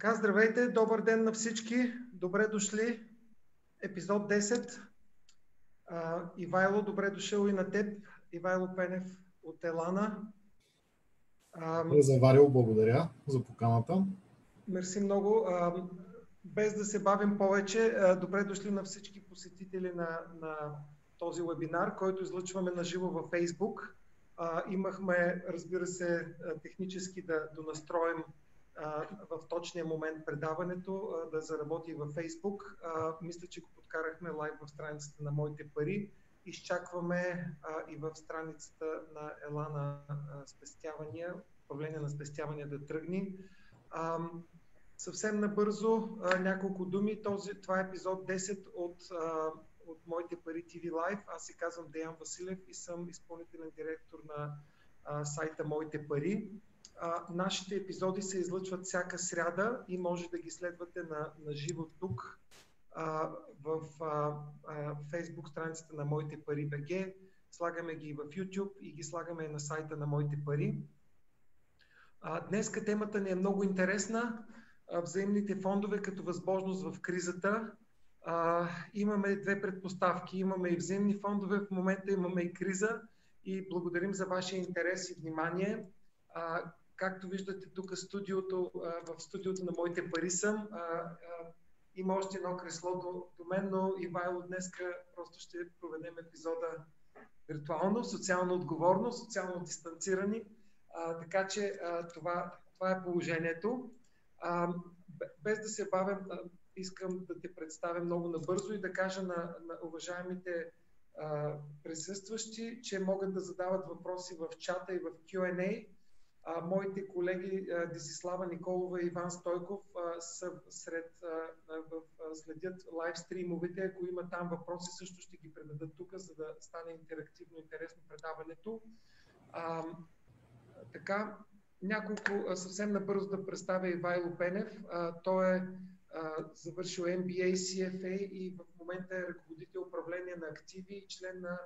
Така, здравейте, добър ден на всички. Добре дошли. Епизод 10. А, Ивайло, добре дошъл и на теб. Ивайло Пенев от Елана. А, Заварил, благодаря за поканата. Мерси много. А, без да се бавим повече, а, добре дошли на всички посетители на, на този вебинар, който излъчваме на живо във Facebook. А, имахме, разбира се, технически да донастроим в точния момент предаването да заработи във Фейсбук. Мисля, че го подкарахме лайв в страницата на Моите пари. Изчакваме и в страницата на Елана спестявания, управление на спестявания да тръгне. Съвсем набързо няколко думи. Този, това е епизод 10 от, от Моите пари TV Live. Аз се казвам Деян Василев и съм изпълнителен директор на сайта Моите пари. Нашите епизоди се излъчват всяка сряда и може да ги следвате на, на живо тук а, в а, а, Facebook страницата на Моите пари БГ. Слагаме ги в YouTube и ги слагаме на сайта на Моите пари. А, днеска темата ни е много интересна. А, взаимните фондове като възможност в кризата. А, имаме две предпоставки. Имаме и взаимни фондове, в момента имаме и криза и благодарим за вашия интерес и внимание. А, Както виждате тук студиото, в студиото на моите пари съм. Има още едно кресло до, до мен, но Ивайло днеска просто ще проведем епизода виртуално, социално отговорно, социално дистанцирани. А, така че а, това, това е положението. А, без да се бавя, искам да те представя много набързо и да кажа на, на уважаемите а, присъстващи, че могат да задават въпроси в чата и в Q&A а, моите колеги а, Десислава Николова и Иван Стойков а, са сред, а, в, а, следят лайв стримовете. Ако има там въпроси, също ще ги предадат тук, за да стане интерактивно интересно предаването. А, така, няколко съвсем набързо да представя Ивайло Пенев. А, той е завършил MBA, CFA и в момента е ръководител управление на активи и член на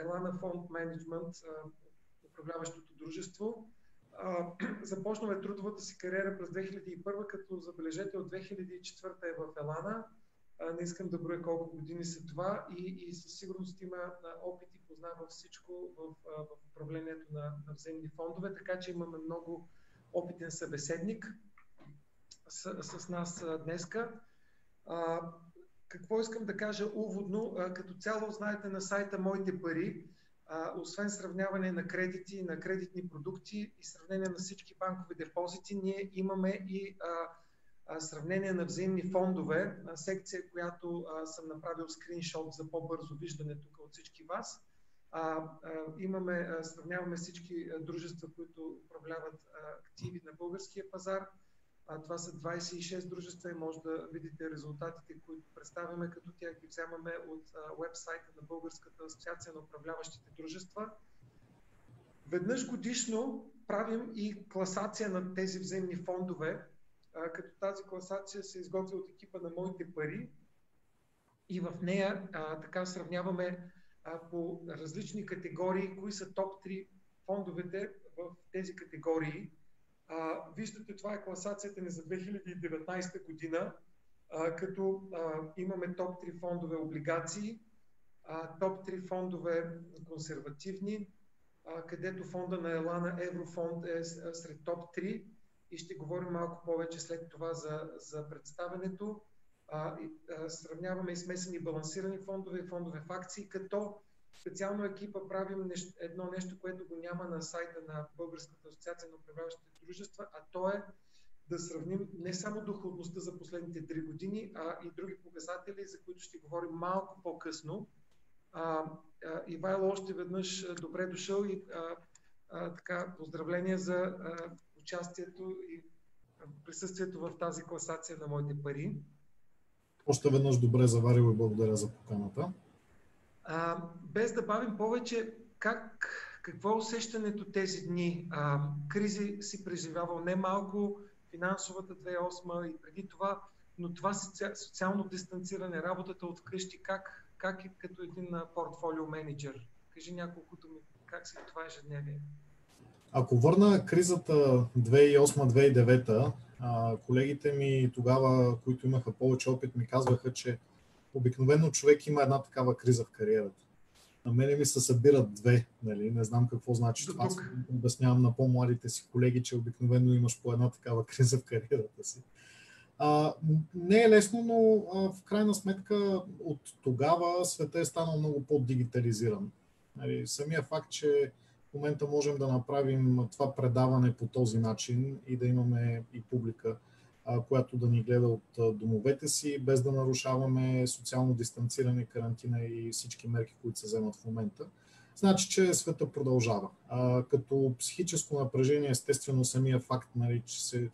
Елана Фонд Менеджмент, управляващото дружество. Започнаме трудовата си кариера през 2001, като забележете от 2004 е в Елана. Не искам да броя колко години са това и, и със сигурност има опит и познава всичко в, в управлението на, на взаимни фондове, така че имаме много опитен събеседник с, с нас днеска. А, какво искам да кажа уводно? А, като цяло знаете на сайта Моите пари, освен сравняване на кредити, на кредитни продукти и сравнение на всички банкови депозити, ние имаме и сравнение на взаимни фондове, секция, която съм направил скриншот за по-бързо виждане тук от всички вас. Имаме, а, сравняваме всички дружества, които управляват активи на българския пазар а, това са 26 дружества и може да видите резултатите, които представяме, като тях ги вземаме от вебсайта на Българската асоциация на управляващите дружества. Веднъж годишно правим и класация на тези взаимни фондове, а, като тази класация се изготвя от екипа на Моите пари и в нея а, така сравняваме а, по различни категории, кои са топ 3 фондовете в тези категории а, виждате, това е класацията ни за 2019 година, а, като а, имаме топ 3 фондове облигации, а, топ 3 фондове консервативни, а, където фонда на Елана Еврофонд е сред топ 3 и ще говорим малко повече след това за, за представенето. А, а, сравняваме и смесени балансирани фондове и фондове в акции, като специално екипа правим нещо, едно нещо, което го няма на сайта на Българската асоциация на управляващите дружества, а то е да сравним не само доходността за последните 3 години, а и други показатели, за които ще говорим малко по-късно. А, а, Ивайло, още веднъж добре дошъл и а, а, така, поздравления за а, участието и присъствието в тази класация на моите пари. Още веднъж добре заварил и благодаря за поканата. А, без да бавим повече, как, какво е усещането тези дни? А, кризи си преживявал не малко, финансовата 2008 и преди това, но това социално дистанциране, работата от вкъщи, как, как е като един портфолио менеджер? Кажи няколко думи, как се това ежедневие? Ако върна кризата 2008-2009, А, колегите ми тогава, които имаха повече опит, ми казваха, че обикновено човек има една такава криза в кариерата. На мене ми се събират две, нали? не знам какво значи До това. Обяснявам на по-младите си колеги, че обикновено имаш по една такава криза в кариерата си. А, не е лесно, но а, в крайна сметка от тогава света е станал много по-дигитализиран. Нали, самия факт, че в момента можем да направим това предаване по този начин и да имаме и публика, която да ни гледа от домовете си, без да нарушаваме социално дистанциране, карантина и всички мерки, които се вземат в момента. Значи, че света продължава. А, като психическо напрежение, естествено, самия факт, нали, че се,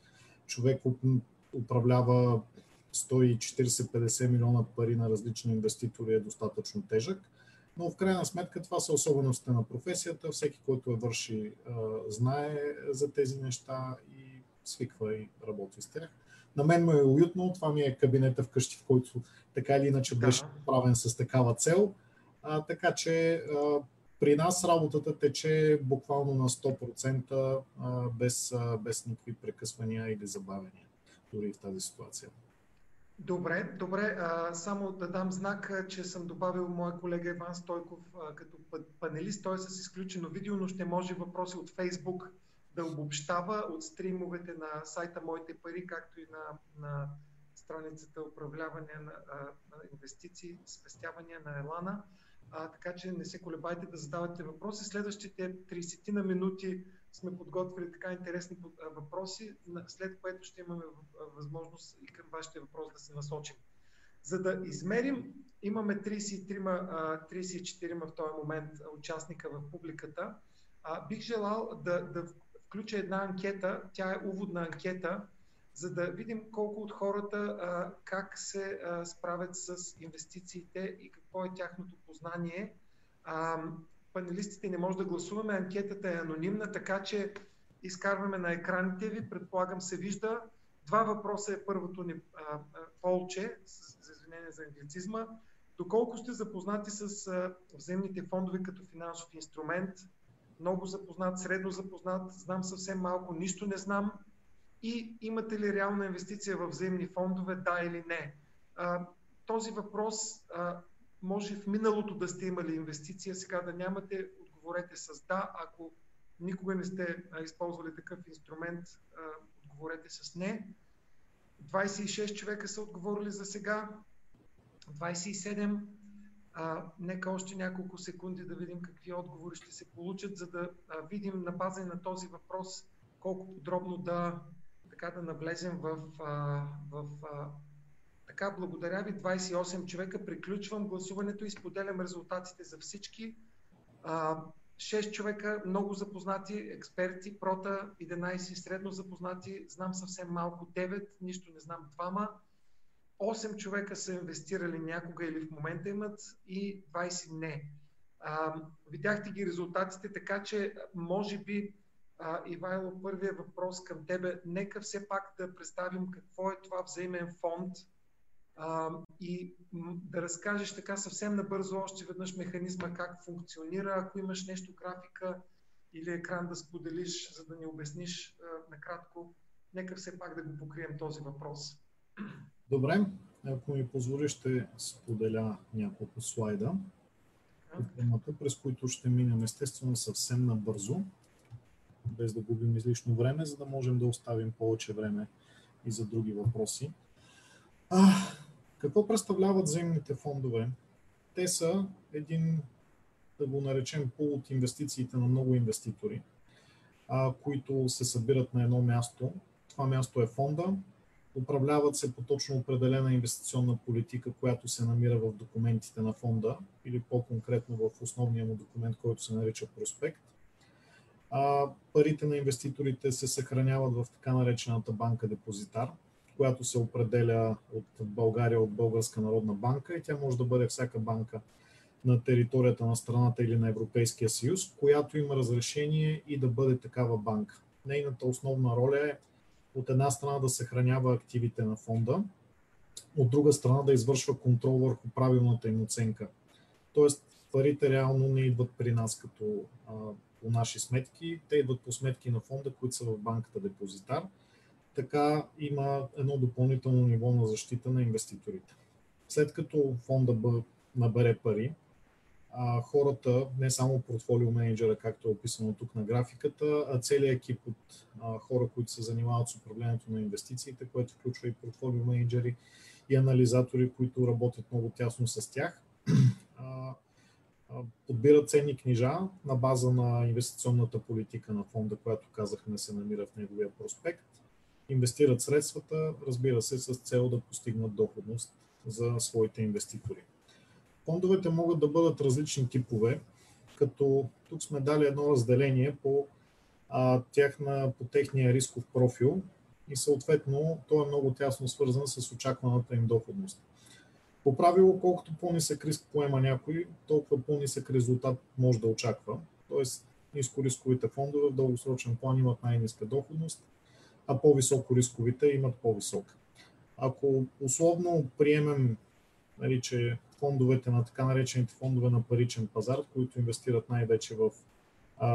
човек управлява 140-50 милиона пари на различни инвеститори е достатъчно тежък. Но в крайна сметка това са особеностите на професията. Всеки, който я върши, знае за тези неща и свиква и работи с тях. На мен му е уютно, това ми е кабинета вкъщи, в който така или иначе беше правен с такава цел. А, така че а, при нас работата тече буквално на 100% а, без, а, без никакви прекъсвания или забавения, дори в тази ситуация. Добре, добре. А, само да дам знак, че съм добавил моя колега Иван Стойков а, като панелист. Той е с изключено видео, но ще може въпроси от Фейсбук да обобщава от стримовете на сайта Моите пари, както и на, на страницата управляване на, на инвестиции, спестявания на Елана. А, така че не се колебайте да задавате въпроси. Следващите 30 на минути сме подготвили така интересни въпроси, след което ще имаме възможност и към вашите въпроси да се насочим. За да измерим, имаме 33, 34 в този момент участника в публиката. Бих желал да, да включа една анкета, тя е уводна анкета, за да видим колко от хората как се справят с инвестициите и какво е тяхното познание панелистите не може да гласуваме. Анкетата е анонимна, така че изкарваме на екраните ви. Предполагам се вижда. Два въпроса е първото ни а, а, полче, за извинение за англицизма. Доколко сте запознати с а, вземните фондове като финансов инструмент? Много запознат, средно запознат, знам съвсем малко, нищо не знам. И имате ли реална инвестиция в вземни фондове, да или не? А, този въпрос а, може в миналото да сте имали инвестиция, сега да нямате, отговорете с да. Ако никога не сте използвали такъв инструмент, отговорете с не. 26 човека са отговорили за сега. 27. А, нека още няколко секунди да видим какви отговори ще се получат, за да видим на база на този въпрос колко подробно да, така да навлезем в, а, в а, така, благодаря ви. 28 човека. Приключвам гласуването и споделям резултатите за всички. 6 човека много запознати, експерти, прота 11 средно запознати, знам съвсем малко 9, нищо не знам двама. 8 човека са инвестирали някога или в момента имат и 20 не. А, видяхте ги резултатите, така че може би а, Ивайло, първия въпрос към тебе. Нека все пак да представим какво е това взаимен фонд, а, и да разкажеш така съвсем набързо още веднъж механизма как функционира, ако имаш нещо графика или екран да споделиш, за да ни обясниш а, накратко. Нека все пак да го покрием този въпрос. Добре, ако ми позволиш, ще споделя няколко слайда, темата, през които ще минем естествено съвсем набързо, без да губим излишно време, за да можем да оставим повече време и за други въпроси. А, какво представляват земните фондове? Те са един, да го наречем, пул от инвестициите на много инвеститори, а, които се събират на едно място. Това място е фонда. Управляват се по точно определена инвестиционна политика, която се намира в документите на фонда или по-конкретно в основния му документ, който се нарича проспект. А, парите на инвеститорите се съхраняват в така наречената банка депозитар – която се определя от България, от Българска народна банка и тя може да бъде всяка банка на територията на страната или на Европейския съюз, която има разрешение и да бъде такава банка. Нейната основна роля е от една страна да съхранява активите на фонда, от друга страна да извършва контрол върху правилната им оценка. Тоест, парите реално не идват при нас като а, по наши сметки, те идват по сметки на фонда, които са в банката депозитар така има едно допълнително ниво на защита на инвеститорите. След като фонда набере пари, а, хората, не само портфолио менеджера, както е описано тук на графиката, а целият екип от а, хора, които се занимават с управлението на инвестициите, което включва и портфолио менеджери и анализатори, които работят много тясно с тях, а, подбират ценни книжа на база на инвестиционната политика на фонда, която казахме се намира в неговия проспект, инвестират средствата, разбира се, с цел да постигнат доходност за своите инвеститори. Фондовете могат да бъдат различни типове, като тук сме дали едно разделение по, а, тяхна, по техния рисков профил и съответно той е много тясно свързан с очакваната им доходност. По правило, колкото по-нисък риск поема някой, толкова по-нисък резултат може да очаква. Тоест, нискорисковите фондове в дългосрочен план имат най-ниска доходност, а по-високо рисковите имат по-висока. Ако условно приемем, нали, че фондовете на така наречените фондове на паричен пазар, които инвестират най-вече в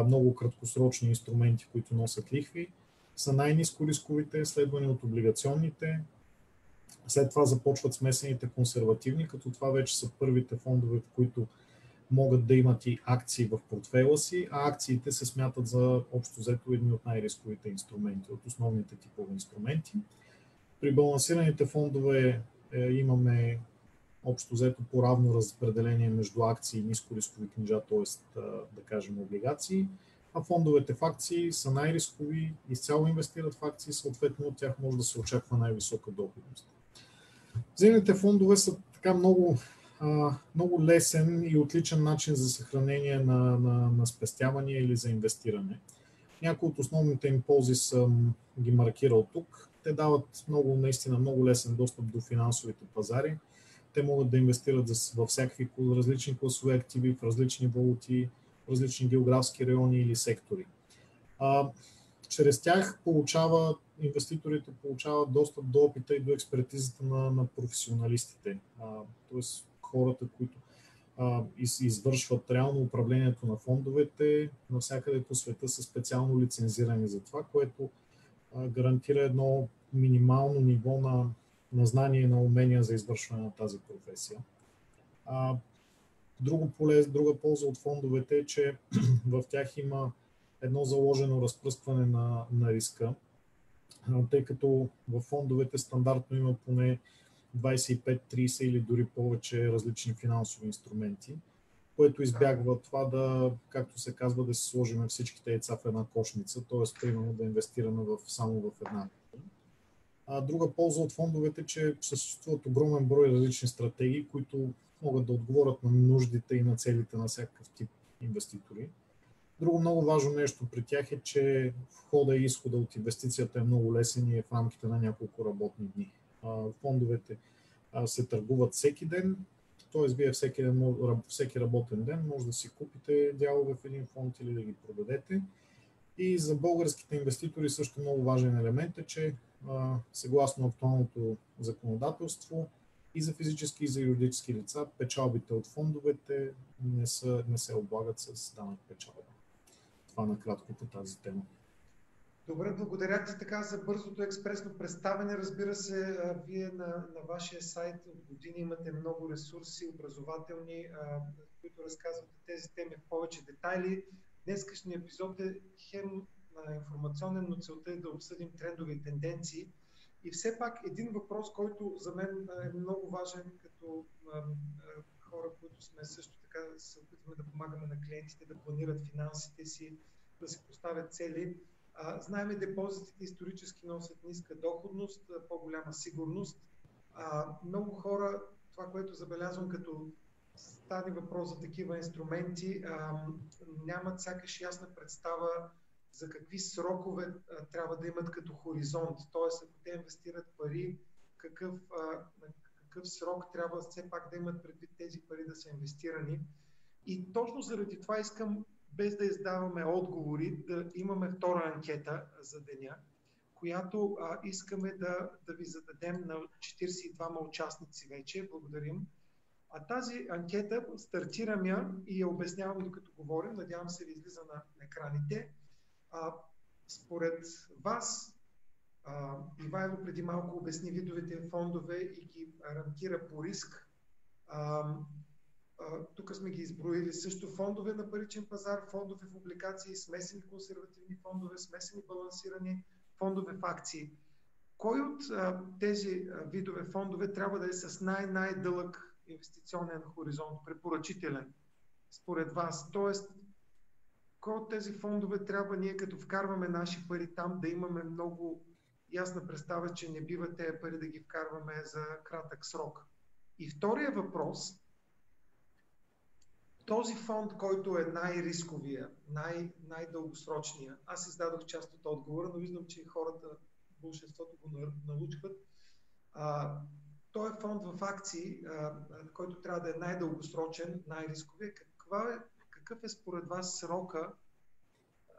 много краткосрочни инструменти, които носят лихви, са най-низко рисковите, следвани от облигационните. След това започват смесените консервативни, като това вече са първите фондове, в които могат да имат и акции в портфела си, а акциите се смятат за общо взето едни от най-рисковите инструменти, от основните типове инструменти. При балансираните фондове е, имаме общо взето по равно разпределение между акции и нискорискови книжа, т.е. да кажем облигации, а фондовете в акции са най-рискови, изцяло инвестират в акции, съответно от тях може да се очаква най-висока доходност. Вземните фондове са така много, много лесен и отличен начин за съхранение на, на, на спестявания или за инвестиране. Някои от основните им ползи съм ги маркирал тук. Те дават много, наистина много лесен достъп до финансовите пазари те могат да инвестират във всякакви различни класове активи, в различни валути, в различни географски райони или сектори. Чрез тях получава, инвеститорите получават достъп до опита и до експертизата на, на професионалистите, т.е. хората, които а, из, извършват реално управлението на фондовете навсякъде по света са специално лицензирани за това, което а, гарантира едно минимално ниво на на знания и на умения за извършване на тази професия. А, друго полез, друга полза от фондовете е, че в тях има едно заложено разпръскване на, на риска, тъй като в фондовете стандартно има поне 25, 30 или дори повече различни финансови инструменти, което избягва това да, както се казва, да си сложим всичките яйца в една кошница, т.е. примерно да инвестираме в, само в една а друга полза от фондовете, че съществуват огромен брой различни стратегии, които могат да отговорят на нуждите и на целите на всякакъв тип инвеститори. Друго много важно нещо при тях е, че входа и изхода от инвестицията е много лесен и е в рамките на няколко работни дни. Фондовете се търгуват всеки ден, т.е. вие всеки, ден, всеки работен ден може да си купите дялове в един фонд или да ги продадете. И за българските инвеститори също много важен елемент е, че съгласно актуалното законодателство и за физически и за юридически лица, печалбите от фондовете не, са, не се облагат с данък печалба. Това накратко по тази тема. Добре, благодаря ти така за бързото експресно представене. Разбира се, вие на, на вашия сайт от години имате много ресурси, образователни, които разказвате тези теми в повече детайли. Днескашният епизод е хем информационен, но целта е да обсъдим трендови тенденции. И все пак един въпрос, който за мен е много важен като хора, които сме също така се опитваме да помагаме на клиентите да планират финансите си, да се поставят цели. Знаеме, депозитите исторически носят ниска доходност, по-голяма сигурност. Много хора, това, което забелязвам като стане въпрос за такива инструменти, нямат сякаш ясна представа за какви срокове а, трябва да имат като хоризонт. Т.е. ако те инвестират пари, какъв, а, какъв срок трябва все пак да имат предвид тези пари да са инвестирани. И точно заради това искам, без да издаваме отговори, да имаме втора анкета за деня, която а, искаме да, да ви зададем на 42 участници вече. Благодарим. А тази анкета стартирам я и я обяснявам докато говорим. Надявам се ви излиза на, на екраните. А, според вас, А, Ивайло преди малко обясни видовете фондове и ги рамкира по риск. А, а, тук сме ги изброили също фондове на паричен пазар, фондове в обликации, смесени консервативни фондове, смесени балансирани фондове в акции. Кой от а, тези а, видове фондове трябва да е с най-най-дълъг инвестиционен хоризонт, препоръчителен, според вас? Тоест, кой тези фондове трябва ние, като вкарваме наши пари там, да имаме много ясна представа, че не бива тези пари да ги вкарваме за кратък срок? И втория въпрос, този фонд, който е най-рисковия, най- най-дългосрочния, аз издадох част от отговора, но виждам, че хората, большинството го научват. А, той е фонд в акции, а, който трябва да е най-дългосрочен, най-рисковия. Каква е, какъв е според вас срока,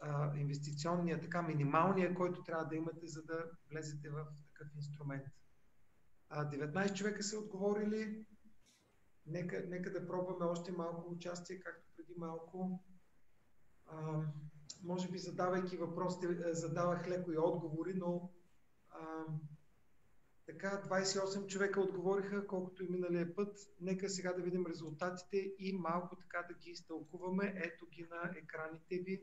а, инвестиционния, така минималния, който трябва да имате, за да влезете в такъв инструмент? А, 19 човека са отговорили. Нека, нека да пробваме още малко участие, както преди малко. А, може би задавайки въпросите, задавах леко и отговори, но а, така 28 човека отговориха, колкото и миналия път. Нека сега да видим резултатите и малко така да ги изтълкуваме. Ето ги на екраните ви.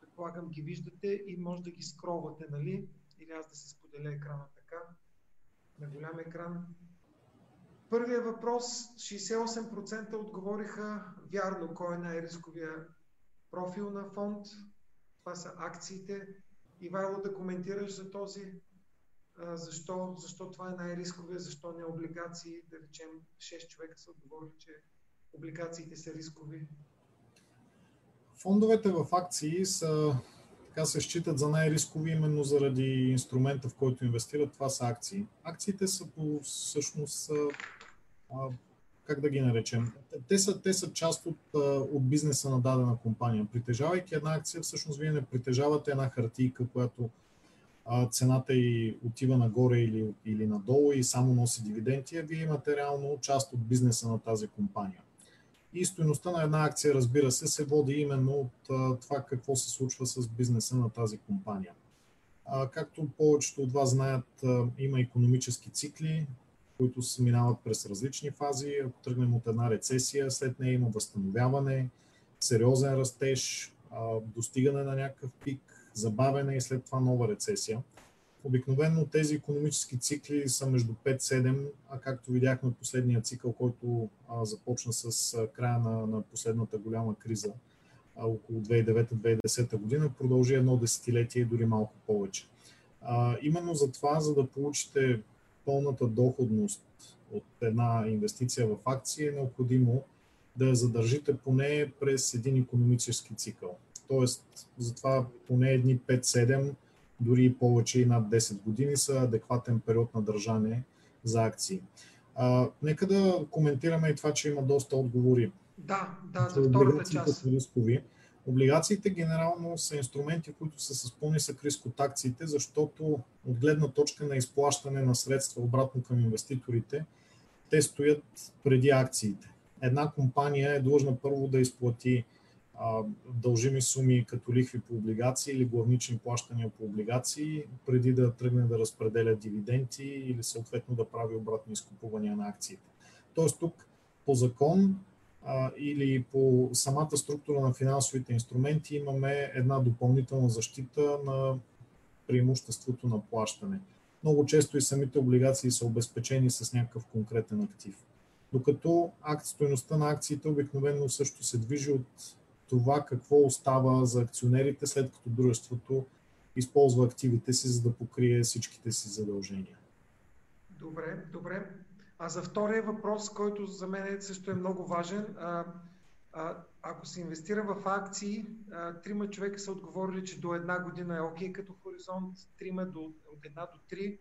Предполагам ги виждате и може да ги скровате, нали? Или аз да се споделя екрана така. На голям екран. Първият въпрос, 68% отговориха вярно кой е най-рисковия профил на фонд. Това са акциите. Ивайло да коментираш за този защо, защо това е най-рисковия, защо не облигации, да речем 6 човека са отговорили, че облигациите са рискови. Фондовете в акции са, така се считат за най-рискови именно заради инструмента, в който инвестират. Това са акции. Акциите са по всъщност, как да ги наречем, те са, те са част от, от бизнеса на дадена компания. Притежавайки една акция, всъщност вие не притежавате една хартийка, която цената й отива нагоре или, или надолу и само носи дивиденти, а вие имате реално част от бизнеса на тази компания. И стоеността на една акция, разбира се, се води именно от това какво се случва с бизнеса на тази компания. А, както повечето от вас знаят, има економически цикли, които се минават през различни фази. Ако тръгнем от една рецесия, след нея има възстановяване, сериозен растеж, достигане на някакъв пик, забавена и след това нова рецесия. Обикновено тези економически цикли са между 5-7, а както видяхме последния цикъл, който а, започна с а, края на, на последната голяма криза, а, около 2009-2010 година, продължи едно десетилетие и дори малко повече. А, именно за това, за да получите пълната доходност от една инвестиция в акции, е необходимо да я задържите поне през един економически цикъл. Тоест, затова поне едни 5-7, дори и повече и над 10 години са адекватен период на държане за акции. А, нека да коментираме и това, че има доста отговори. Да, да, за втората част. Рискови. Облигациите генерално са инструменти, които са с по-нисък риск от акциите, защото от гледна точка на изплащане на средства обратно към инвеститорите, те стоят преди акциите. Една компания е длъжна първо да изплати дължими суми като лихви по облигации или главнични плащания по облигации, преди да тръгне да разпределя дивиденти или съответно да прави обратни изкупувания на акциите. Тоест тук по закон а, или по самата структура на финансовите инструменти имаме една допълнителна защита на преимуществото на плащане. Много често и самите облигации са обезпечени с някакъв конкретен актив. Докато акт, стоеността на акциите обикновено също се движи от това какво остава за акционерите след като дружеството използва активите си, за да покрие всичките си задължения. Добре, добре. А за втория въпрос, който за мен също е много важен, а, а, ако се инвестира в акции, а, трима човека са отговорили, че до една година е окей като хоризонт, трима до, от една до 3,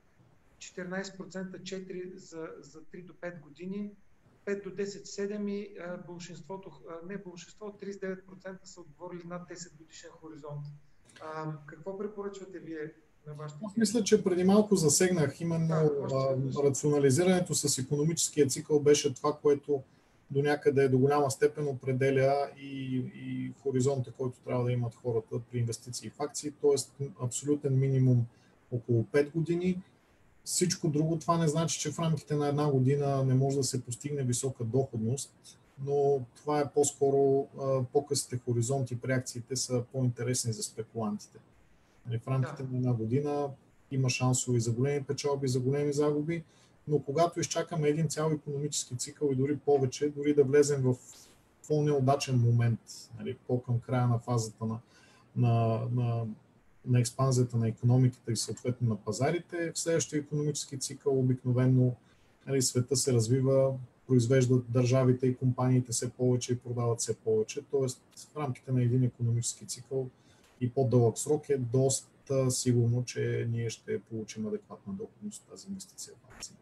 14% 4 за, за 3 до 5 години, 5 до 10, 7 и а, большинството, а, не большинство, 39% са отговорили над 10 годишен хоризонт. А, какво препоръчвате вие на вашите? Аз мисля, че преди малко засегнах именно да, рационализирането с економическия цикъл беше това, което до някъде до голяма степен определя и, и хоризонта, който трябва да имат хората при инвестиции в акции, т.е. абсолютен минимум около 5 години. Всичко друго това не значи, че в рамките на една година не може да се постигне висока доходност, но това е по-скоро по-късите хоризонти при акциите са по-интересни за спекулантите. Нали, в рамките да. на една година има шансове за големи печалби, за големи загуби, но когато изчакаме един цял економически цикъл и дори повече, дори да влезем в по-неудачен момент, нали, по-към края на фазата на, на, на, на експанзията на економиката и съответно на пазарите, в следващия економически цикъл обикновено нали, света се развива, произвеждат държавите и компаниите все повече и продават все повече. Тоест в рамките на един економически цикъл и по-дълъг срок е доста сигурно, че ние ще получим адекватна доходност тази инвестиция в акции.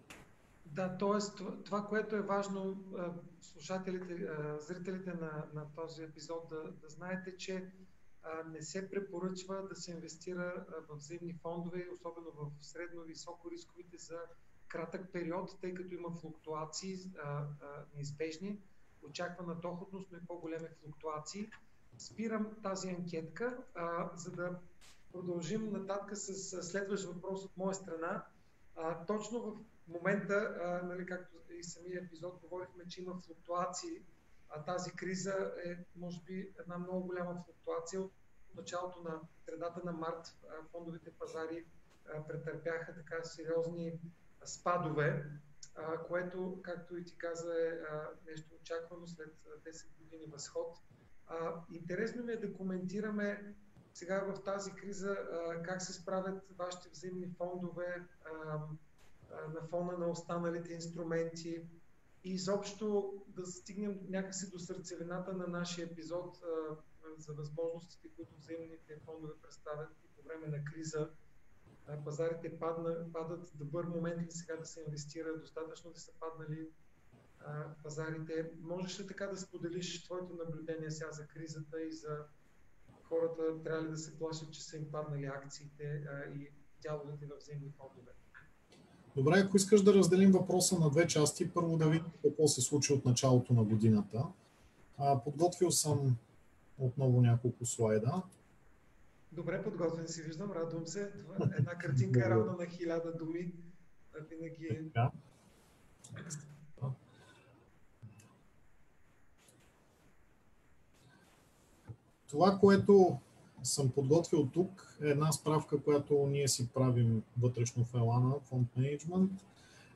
Да, т.е. това, което е важно слушателите, зрителите на, на този епизод да, да знаете, че не се препоръчва да се инвестира в взаимни фондове, особено в средно-високо рисковите за кратък период, тъй като има флуктуации а, а, неизбежни, очаквана доходност, но и по-големи флуктуации. Спирам тази анкетка, за да продължим нататък с следващ въпрос от моя страна. Точно в момента, нали, както и самия епизод говорихме, че има флуктуации, а тази криза е, може би, една много голяма флуктуация. От началото на средата на март фондовите пазари претърпяха така сериозни спадове, което, както и ти каза, е нещо очаквано след 10 години възход. Интересно ми е да коментираме сега в тази криза как се справят вашите взаимни фондове на фона на останалите инструменти и изобщо да стигнем някакси до сърцевината на нашия епизод за възможностите, които взаимните фондове представят и по време на криза пазарите падна, падат, добър момент ли сега да се инвестира, достатъчно да са паднали пазарите. Можеш ли така да споделиш твоето наблюдение сега за кризата и за хората трябва ли да се плашат, че са им паднали акциите и дяловете в взаимни фондове? Добре, ако искаш да разделим въпроса на две части, първо да видим какво се случи от началото на годината. А, подготвил съм отново няколко слайда. Добре подготвен си, виждам, радвам се. Това, една картинка е равна на хиляда думи. Винаги е. Това, което съм подготвил тук една справка, която ние си правим вътрешно в Елана, фонд менеджмент,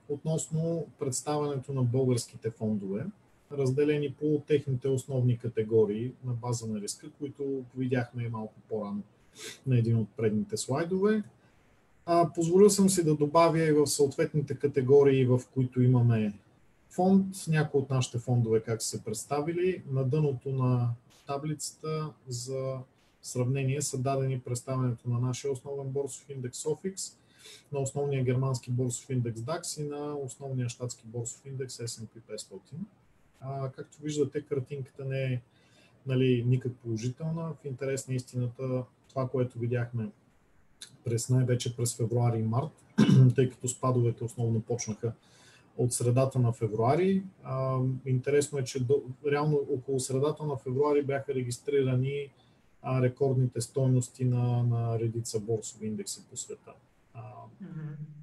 относно представянето на българските фондове, разделени по техните основни категории на база на риска, които видяхме малко по-рано на един от предните слайдове. Позволил съм си да добавя и в съответните категории, в които имаме фонд, някои от нашите фондове как са се представили. На дъното на таблицата за сравнение са дадени представянето на нашия основен борсов индекс SOFIX, на основния германски борсов индекс DAX и на основния щатски борсов индекс S&P 500. А, както виждате, картинката не е нали, никак положителна. В интерес на истината това, което видяхме през най-вече през февруари и март, тъй като спадовете основно почнаха от средата на февруари. А, интересно е, че до, реално около средата на февруари бяха регистрирани а, рекордните стойности на, на редица борсови индекси по света. А,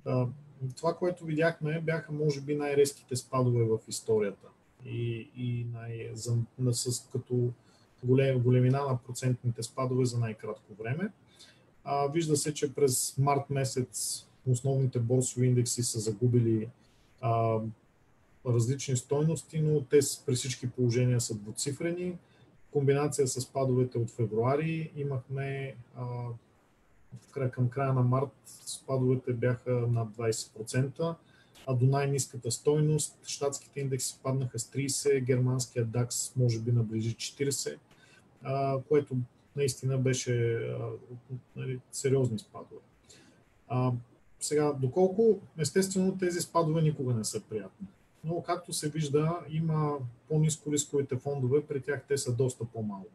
mm-hmm. това, което видяхме, бяха може би най-резките спадове в историята. И, и най- за, на, с, като голем, големина на процентните спадове за най-кратко време. А, вижда се, че през март месец основните борсови индекси са загубили а, различни стойности, но те при всички положения са двуцифрени. Комбинация с спадовете от февруари имахме а, към края на март спадовете бяха над 20%, а до най-низката стойност щатските индекси паднаха с 30, германския DAX може би наближи 40, а, което наистина беше а, нали, сериозни спадове. А, сега, доколко естествено тези спадове никога не са приятни. Но както се вижда, има по-низко рисковите фондове, при тях те са доста по-малко.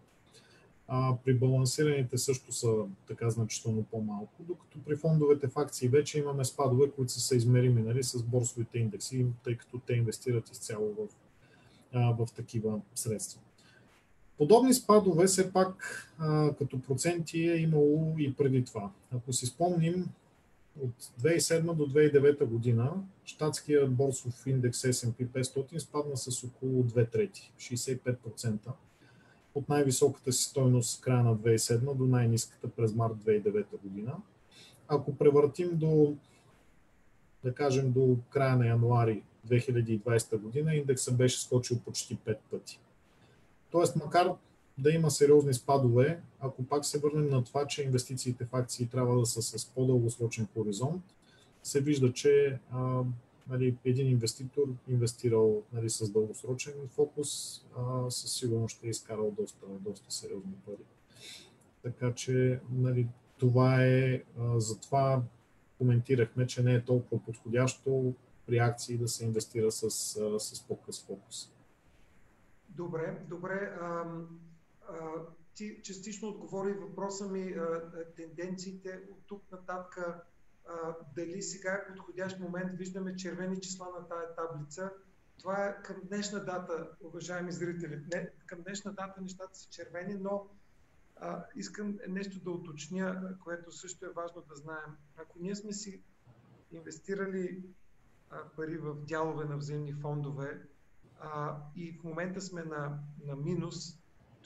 А, при балансираните също са така значително по-малко, докато при фондовете в акции вече имаме спадове, които са измерими нали, с борсовите индекси, тъй като те инвестират изцяло в, а, в такива средства. Подобни спадове все пак а, като проценти е имало и преди това. Ако си спомним, от 2007 до 2009 година щатският борсов индекс S&P 500 спадна с около 2 трети, 65%, от най-високата си стойност края на 2007 до най-низката през март 2009 година. Ако превъртим до, да кажем, до края на януари 2020 година, индекса беше скочил почти 5 пъти. Тоест, макар да има сериозни спадове, ако пак се върнем на това, че инвестициите в акции трябва да са с по-дългосрочен хоризонт, се вижда, че а, нали, един инвеститор, инвестирал нали, с дългосрочен фокус, а, със сигурност ще е изкарал доста, доста сериозни пари. Така че нали, това е, а, затова коментирахме, че не е толкова подходящо при акции да се инвестира с, с по-къс фокус. Добре, добре. А, а, ти частично отговори въпроса ми тенденциите от тук нататък. Дали сега е подходящ момент, виждаме червени числа на тая таблица. Това е към днешна дата, уважаеми зрители. Не, към днешна дата нещата са червени, но а, искам нещо да уточня, което също е важно да знаем. Ако ние сме си инвестирали а, пари в дялове на взаимни фондове а, и в момента сме на, на минус,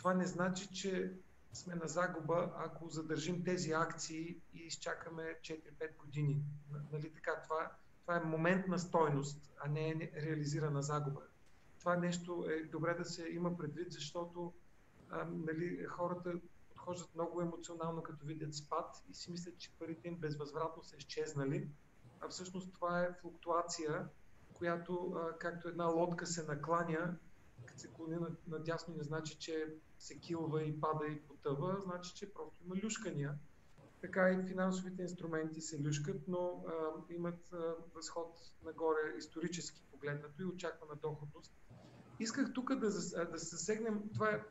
това не значи, че сме на загуба, ако задържим тези акции и изчакаме 4-5 години. Нали така? Това, това е момент на стойност, а не е реализирана загуба. Това нещо е добре да се има предвид, защото а, нали, хората подхождат много емоционално, като видят спад и си мислят, че парите им безвъзвратно са изчезнали. А всъщност това е флуктуация, която, а, както една лодка се накланя, като се клони надясно, не значи, че се килва и пада и потъва, значи, че просто има люшкания. Така и финансовите инструменти се люшкат, но а, имат а, възход нагоре исторически погледнато и очаквана доходност. Исках тук да, да се засегнем, това е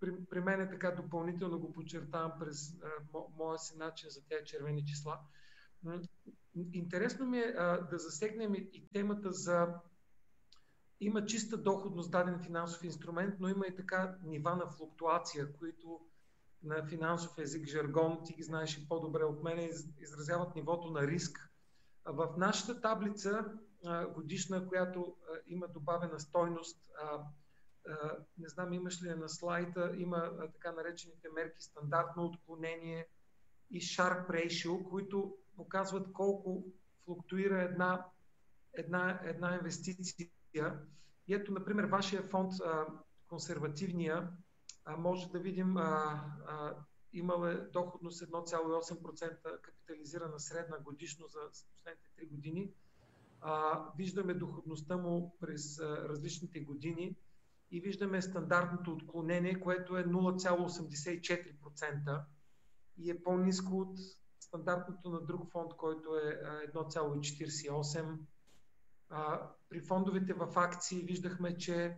при, при мен е така допълнително го подчертавам през а, мо, моя си начин за тези червени числа. Интересно ми е а, да засегнем и, и темата за има чиста доходност даден финансов инструмент, но има и така нива на флуктуация, които на финансов език, жаргон, ти ги знаеш и по-добре от мен, изразяват нивото на риск. В нашата таблица годишна, която има добавена стойност, не знам имаш ли на слайда, има така наречените мерки стандартно отклонение и Sharp Ratio, които показват колко флуктуира една, една, една инвестиция и ето, например, вашия фонд, а, консервативния, а, може да видим, а, а, имал е доходност 1,8% капитализирана средна годишно за последните 3 години. А, виждаме доходността му през а, различните години и виждаме стандартното отклонение, което е 0,84% и е по-низко от стандартното на друг фонд, който е 1,48%. При фондовете в акции виждахме, че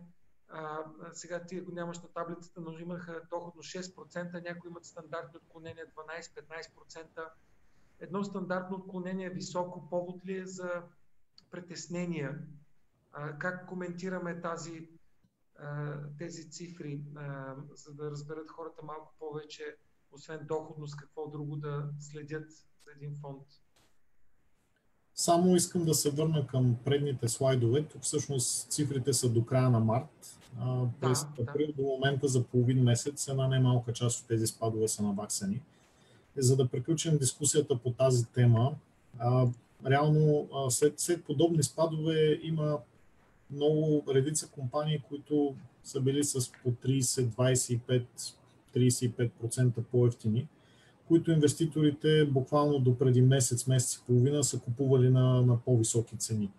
а, сега ти го нямаш на таблицата, но имаха доходно 6%, някои имат стандартно отклонение 12-15%. Едно стандартно отклонение високо повод ли е за притеснения? А, как коментираме тази, а, тези цифри, а, за да разберат хората малко повече, освен доходност, какво друго да следят за един фонд? Само искам да се върна към предните слайдове. Тук всъщност цифрите са до края на март. А, през да, април да. до момента за половин месец една немалка част от тези спадове са наваксани. За да приключим дискусията по тази тема, а, реално а, след, след подобни спадове има много редица компании, които са били с по 30, 25, 35% по-ефтини които инвеститорите буквално до преди месец, месец и половина са купували на, на по-високи цени.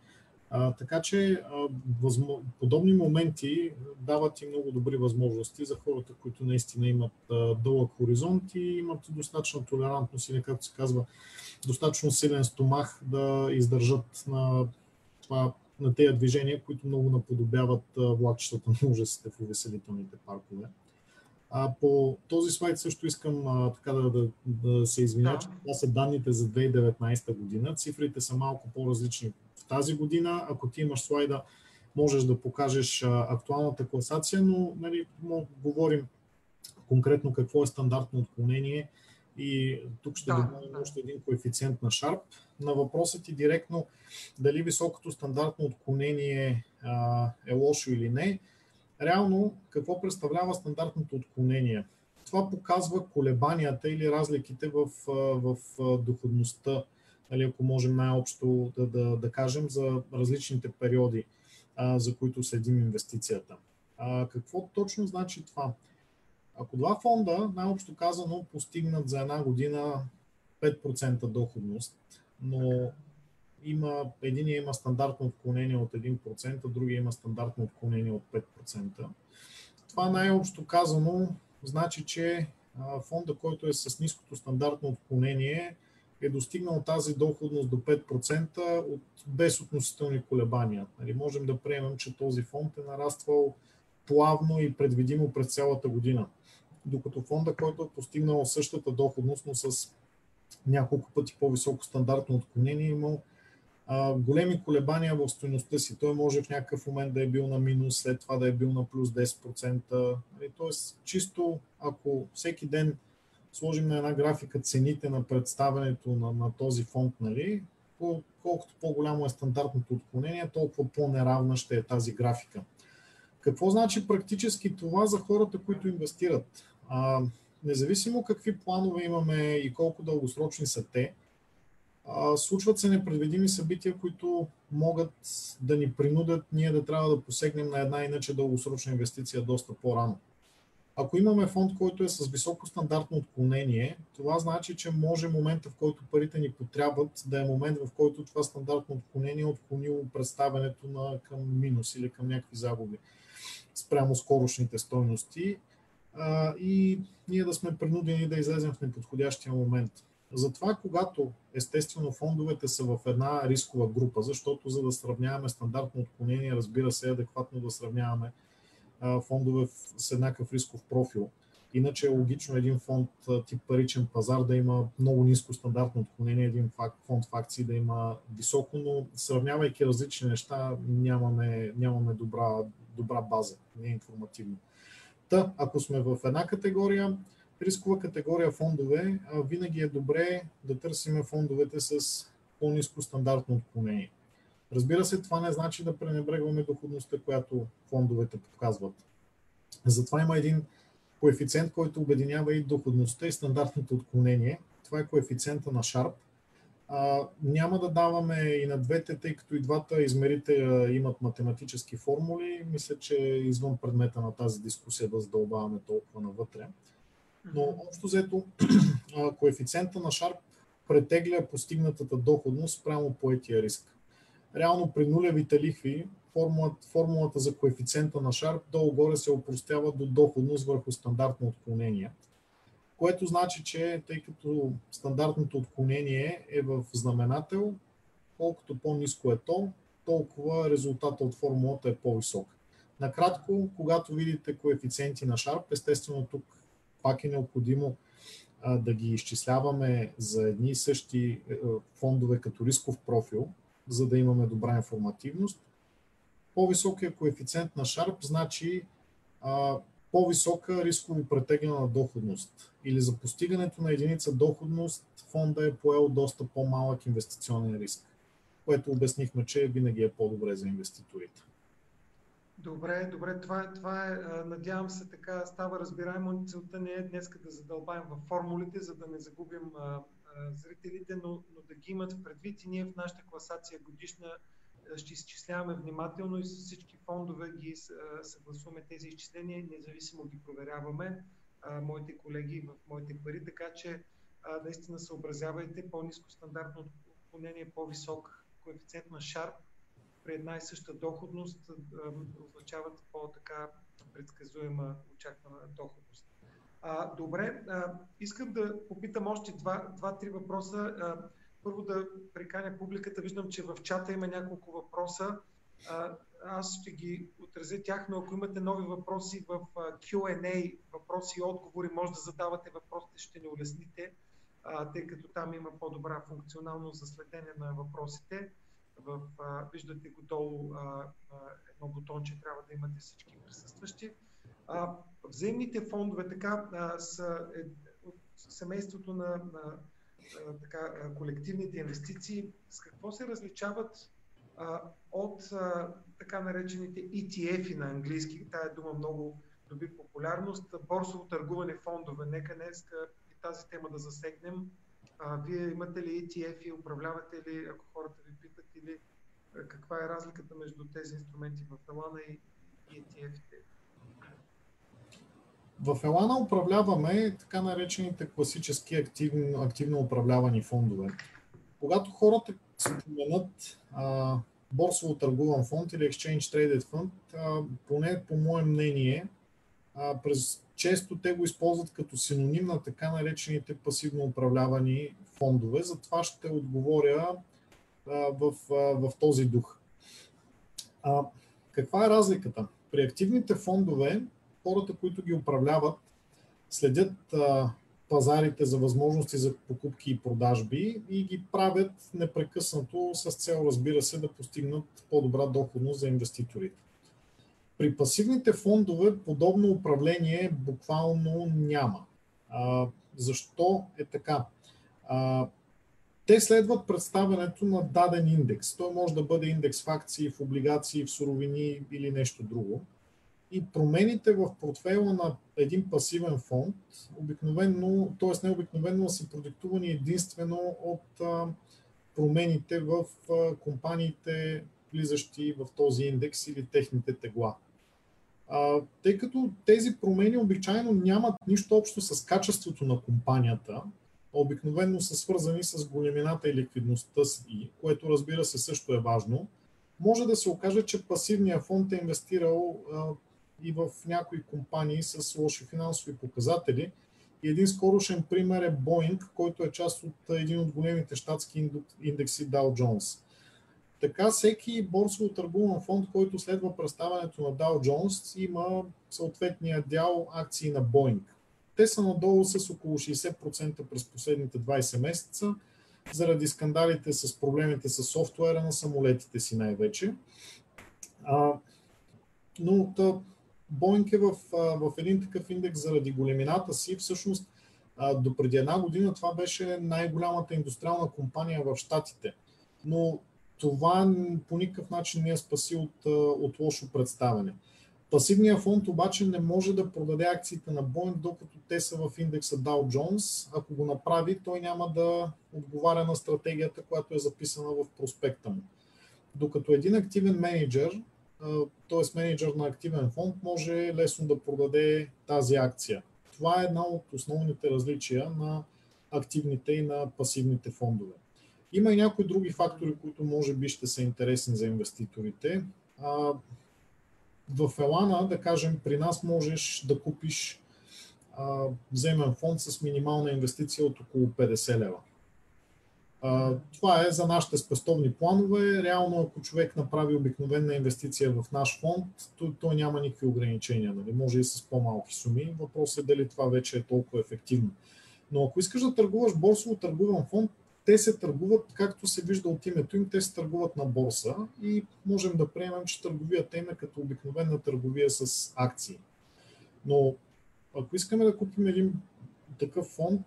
А, така че а, възмо... подобни моменти дават и много добри възможности за хората, които наистина имат а, дълъг хоризонт и имат достатъчно толерантност или, както се казва, достатъчно силен стомах да издържат на, това, на тези движения, които много наподобяват влакчетата на ужасите в увеселителните паркове. А, по този слайд също искам а, така да, да, да се извиня, да. че това са данните за 2019 година. Цифрите са малко по-различни в тази година. Ако ти имаш слайда, можеш да покажеш а, актуалната класация, но нали, говорим конкретно какво е стандартно отклонение И тук ще да, добавим да. още един коефициент на Sharp. На въпросът ти директно дали високото стандартно отклонение а, е лошо или не. Реално, какво представлява стандартното отклонение? Това показва колебанията или разликите в, в доходността, нали, ако можем най-общо да, да, да кажем, за различните периоди, а, за които следим инвестицията. А, какво точно значи това? Ако два фонда, най-общо казано, постигнат за една година 5% доходност, но има, един има стандартно отклонение от 1%, другия има стандартно отклонение от 5%. Това най-общо казано значи, че фонда, който е с ниското стандартно отклонение, е достигнал тази доходност до 5% от, без относителни колебания. Нали, можем да приемем, че този фонд е нараствал плавно и предвидимо през цялата година. Докато фонда, който е постигнал същата доходност, но с няколко пъти по-високо стандартно отклонение, е имал големи колебания в стоеността си. Той може в някакъв момент да е бил на минус, след това да е бил на плюс 10%. Нали, тоест, чисто ако всеки ден сложим на една графика цените на представянето на, на този фонд, нали, колкото по-голямо е стандартното отклонение, толкова по-неравна ще е тази графика. Какво значи практически това за хората, които инвестират? А, независимо какви планове имаме и колко дългосрочни са те, а, случват се непредвидими събития, които могат да ни принудят ние да трябва да посегнем на една иначе дългосрочна инвестиция доста по-рано. Ако имаме фонд, който е с високо стандартно отклонение, това значи, че може момента, в който парите ни потребват, да е момент, в който това стандартно отклонение е отклонило представянето на, към минус или към някакви загуби спрямо скорошните стойности и ние да сме принудени да излезем в неподходящия момент. Затова, когато естествено фондовете са в една рискова група, защото за да сравняваме стандартно отклонение, разбира се, е адекватно да сравняваме фондове с еднакъв рисков профил. Иначе е логично един фонд тип паричен пазар да има много ниско стандартно отклонение, един фонд в акции да има високо, но сравнявайки различни неща, нямаме, нямаме добра, добра база, не е информативно. Та, ако сме в една категория, рискова категория фондове, винаги е добре да търсиме фондовете с по-низко стандартно отклонение. Разбира се, това не значи да пренебрегваме доходността, която фондовете показват. Затова има един коефициент, който обединява и доходността и стандартното отклонение. Това е коефициента на Sharp. А, няма да даваме и на двете, тъй като и двата измерителя имат математически формули. Мисля, че е извън предмета на тази дискусия да задълбаваме толкова навътре. Но общо взето коефициента на Sharp претегля постигнатата доходност прямо поетия риск. Реално при нулевите лихви формулата, формулата за коефициента на Sharp долу-горе се опростява до доходност върху стандартно отклонение, което значи, че тъй като стандартното отклонение е в знаменател, колкото по-низко е то, толкова резултата от формулата е по-висок. Накратко, когато видите коефициенти на Sharp, естествено тук пак е необходимо а, да ги изчисляваме за едни и същи е, фондове като рисков профил, за да имаме добра информативност. По-високия коефициент на Sharp значи а, по-висока рисково претеглена доходност. Или за постигането на единица доходност фонда е поел доста по-малък инвестиционен риск, което обяснихме, че винаги е по-добре за инвеститорите. Добре, добре, това, това е, надявам се така става разбираемо. Целта не е днес да задълбаем в формулите, за да не загубим а, а, зрителите, но, но да ги имат в предвид. И ние в нашата класация годишна ще изчисляваме внимателно и с всички фондове ги съгласуваме тези изчисления, независимо ги проверяваме, а, моите колеги в моите пари, така че а, наистина съобразявайте. По-низко стандартно отклонение, по-висок коефициент на Sharp при една и съща доходност означават по-така предсказуема очаквана доходност. А, добре, а, искам да попитам още два, два-три въпроса. А, първо да приканя публиката. Виждам, че в чата има няколко въпроса. А, аз ще ги отразя тях, но ако имате нови въпроси в Q&A, въпроси и отговори, може да задавате въпросите, ще ни улесните, а, тъй като там има по-добра функционалност за следене на въпросите в, а, виждате го долу а, а, едно бутонче, трябва да имате всички присъстващи. А, взаимните фондове така а, са, е, семейството на, на така, колективните инвестиции, с какво се различават а, от а, така наречените ETF на английски, тая дума много доби популярност, борсово търгуване фондове. Нека днес и тази тема да засегнем. А, вие имате ли ETF и управлявате ли, ако хората ви питат, или каква е разликата между тези инструменти в Елана и, и ETF-те? В Елана управляваме така наречените класически активно, активно управлявани фондове. Когато хората споменат борсово търгуван фонд или Exchange Traded Fund, а, поне по мое мнение, а, през, често те го използват като синоним на така наречените пасивно управлявани фондове. Затова ще отговоря а, в, а, в този дух. А, каква е разликата? При активните фондове хората, които ги управляват, следят а, пазарите за възможности за покупки и продажби и ги правят непрекъснато с цел, разбира се, да постигнат по-добра доходност за инвеститорите. При пасивните фондове подобно управление буквално няма. А, защо е така? А, те следват представянето на даден индекс. Той може да бъде индекс в акции, в облигации, в суровини или нещо друго и промените в портфейла на един пасивен фонд, обикновено, т.е. не обикновено, са продиктувани единствено от а, промените в а, компаниите, влизащи в този индекс или техните тегла. Тъй като тези промени обичайно нямат нищо общо с качеството на компанията, обикновено са свързани с големината и ликвидността си, което разбира се също е важно, може да се окаже, че пасивният фонд е инвестирал а, и в някои компании с лоши финансови показатели. И един скорошен пример е Boeing, който е част от един от големите щатски индекси Dow Jones. Така всеки борсово търгуван фонд, който следва представянето на Dow Jones, има съответния дял акции на Boeing. Те са надолу с около 60% през последните 20 месеца, заради скандалите с проблемите с софтуера на самолетите си най-вече. А, но тъп, Боинг е в, в един такъв индекс заради големината си. Всъщност, до преди една година това беше най-голямата индустриална компания в Штатите. Но това по никакъв начин не е спаси от, от лошо представяне. Пасивният фонд обаче не може да продаде акциите на Boeing, докато те са в индекса Dow Jones. Ако го направи, той няма да отговаря на стратегията, която е записана в проспекта му. Докато един активен менеджер т.е. менеджер на активен фонд може лесно да продаде тази акция. Това е една от основните различия на активните и на пасивните фондове. Има и някои други фактори, които може би ще са интересни за инвеститорите. В Елана, да кажем, при нас можеш да купиш вземен фонд с минимална инвестиция от около 50 лева. Това е за нашите спестовни планове. Реално, ако човек направи обикновена инвестиция в наш фонд, то, то няма никакви ограничения. Нали? Може и с по-малки суми. Въпросът е дали това вече е толкова ефективно. Но ако искаш да търгуваш борсово търгуван фонд, те се търгуват, както се вижда от името им, те се търгуват на борса и можем да приемем, че търговията им е като обикновена търговия с акции. Но ако искаме да купим един такъв фонд,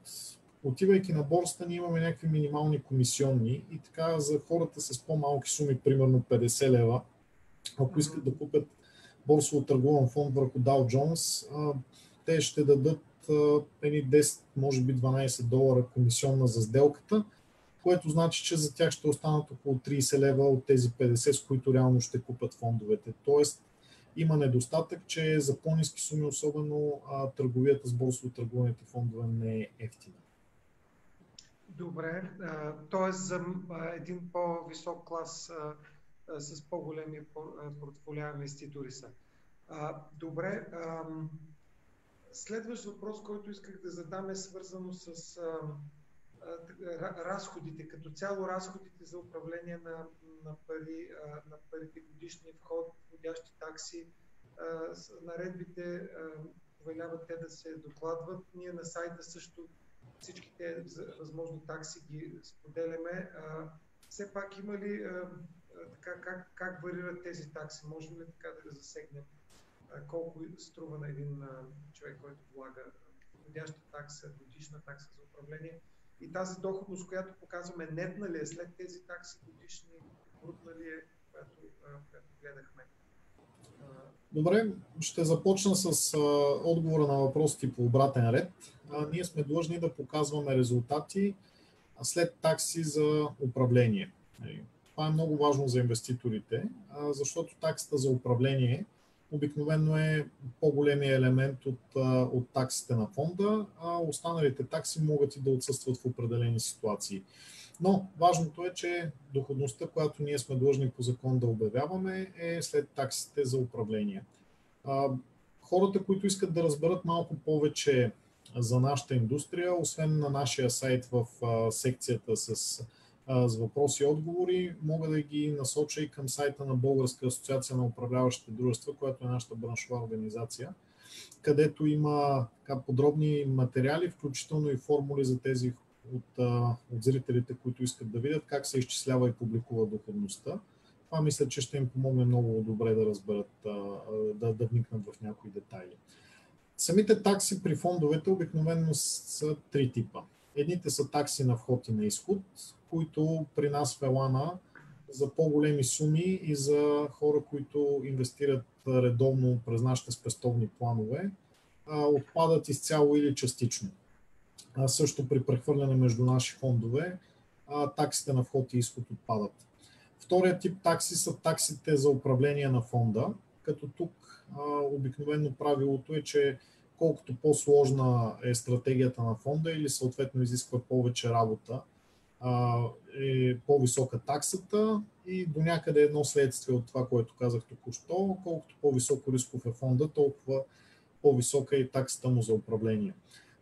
отивайки на борста, ние имаме някакви минимални комисионни и така за хората с по-малки суми, примерно 50 лева, ако искат да купят борсово търгуван фонд върху Dow Jones, те ще дадат едни 10, може би 12 долара комисионна за сделката, което значи, че за тях ще останат около 30 лева от тези 50, с които реално ще купят фондовете. Тоест, има недостатък, че за по-низки суми, особено търговията с борсово търгуваните фондове не е ефтина. Добре, т.е. за един по-висок клас с по-големи портфолиа инвеститори са. Добре, следващ въпрос, който исках да задам е свързано с разходите. Като цяло разходите за управление на, на, пари, на парите годишни вход, входящи такси, наредбите повеляват те да се докладват. Ние на сайта също всички тези възможни такси ги споделяме. Все пак има ли така, как, как варират тези такси? Можем ли така да засегнем а, колко струва на един човек, който влага входяща такса, годишна такса за управление. И тази доходност, която показваме, нетна ли е след тези такси годишни, брутна ли е, която, която гледахме. Добре, ще започна с а, отговора на въпросите по обратен ред. А, ние сме длъжни да показваме резултати след такси за управление. Нали, това е много важно за инвеститорите, а, защото таксата за управление обикновено е по-големия елемент от, от таксите на фонда, а останалите такси могат и да отсъстват в определени ситуации. Но важното е, че доходността, която ние сме длъжни по закон да обявяваме, е след таксите за управление. Хората, които искат да разберат малко повече за нашата индустрия, освен на нашия сайт в секцията с, с въпроси и отговори, мога да ги насоча и към сайта на Българска асоциация на управляващите дружества, която е нашата браншова организация, където има така, подробни материали, включително и формули за тези от, от зрителите, които искат да видят как се изчислява и публикува доходността. Това мисля, че ще им помогне много добре да разберат, да, да вникнат в някои детайли. Самите такси при фондовете обикновено са три типа. Едните са такси на вход и на изход, които при нас в Елана за по-големи суми и за хора, които инвестират редовно през нашите спестовни планове, отпадат изцяло или частично а, също при прехвърляне между наши фондове, таксите на вход и изход отпадат. Втория тип такси са таксите за управление на фонда, като тук обикновено правилото е, че колкото по-сложна е стратегията на фонда или съответно изисква повече работа, е по-висока таксата и до някъде едно следствие от това, което казах току-що, колкото по-високо рисков е фонда, толкова по-висока е таксата му за управление.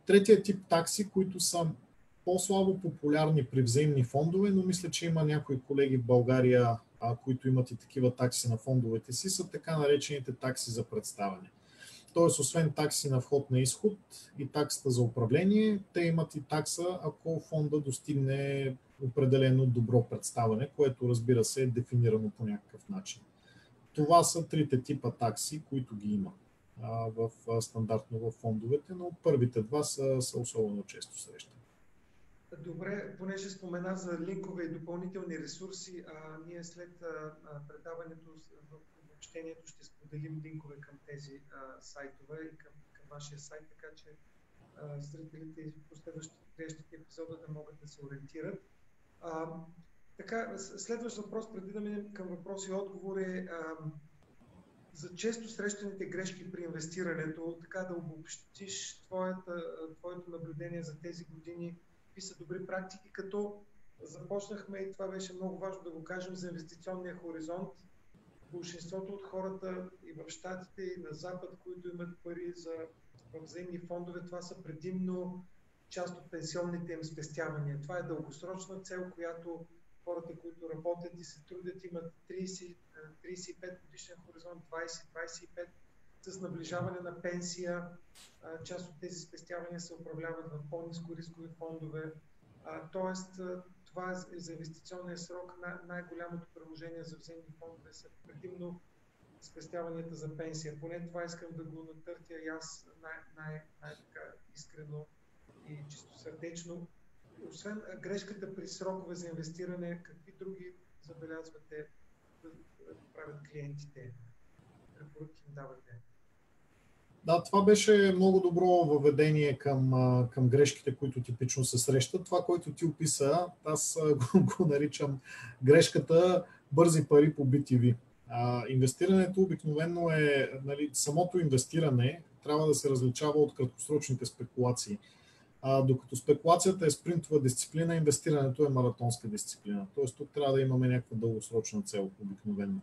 Третия тип такси, които са по-слабо популярни при взаимни фондове, но мисля, че има някои колеги в България, които имат и такива такси на фондовете си, са така наречените такси за представяне. Тоест, освен такси на вход на изход и таксата за управление, те имат и такса, ако фонда достигне определено добро представяне, което разбира се е дефинирано по някакъв начин. Това са трите типа такси, които ги има в стандартно в фондовете, но първите два са, са особено често срещани. Добре, понеже спомена за линкове и допълнителни ресурси, а, ние след а, предаването в обобщението ще споделим линкове към тези а, сайтове и към, към вашия сайт, така че а, зрителите и последващите епизода да могат да се ориентират. А, така, следващ въпрос, преди да минем към въпроси и отговори, е за често срещаните грешки при инвестирането, така да обобщиш твоята, твоето наблюдение за тези години, какви са добри практики, като започнахме и това беше много важно да го кажем за инвестиционния хоризонт. Большинството от хората и в Штатите, и на Запад, които имат пари за взаимни фондове, това са предимно част от пенсионните им спестявания. Това е дългосрочна цел, която хората, които работят и се трудят, имат 30, 35 годишен хоризонт, 20-25 с наближаване на пенсия. Част от тези спестявания се управляват в по-низко рискови фондове. Тоест, това е за инвестиционния срок най- най-голямото приложение за взаимни фондове са предимно спестяванията за пенсия. Поне това искам да го натъртя и аз най- най- най-искрено и чисто сърдечно освен грешката при срокове за инвестиране, какви други забелязвате да правят клиентите? Препоръки им давате? Да, това беше много добро въведение към, към грешките, които типично се срещат. Това, което ти описа, аз го, го наричам грешката бързи пари по BTV. А, инвестирането обикновено е, нали, самото инвестиране трябва да се различава от краткосрочните спекулации. А, докато спекулацията е спринтова дисциплина, инвестирането е маратонска дисциплина. Тоест тук трябва да имаме някаква дългосрочна цел обикновено.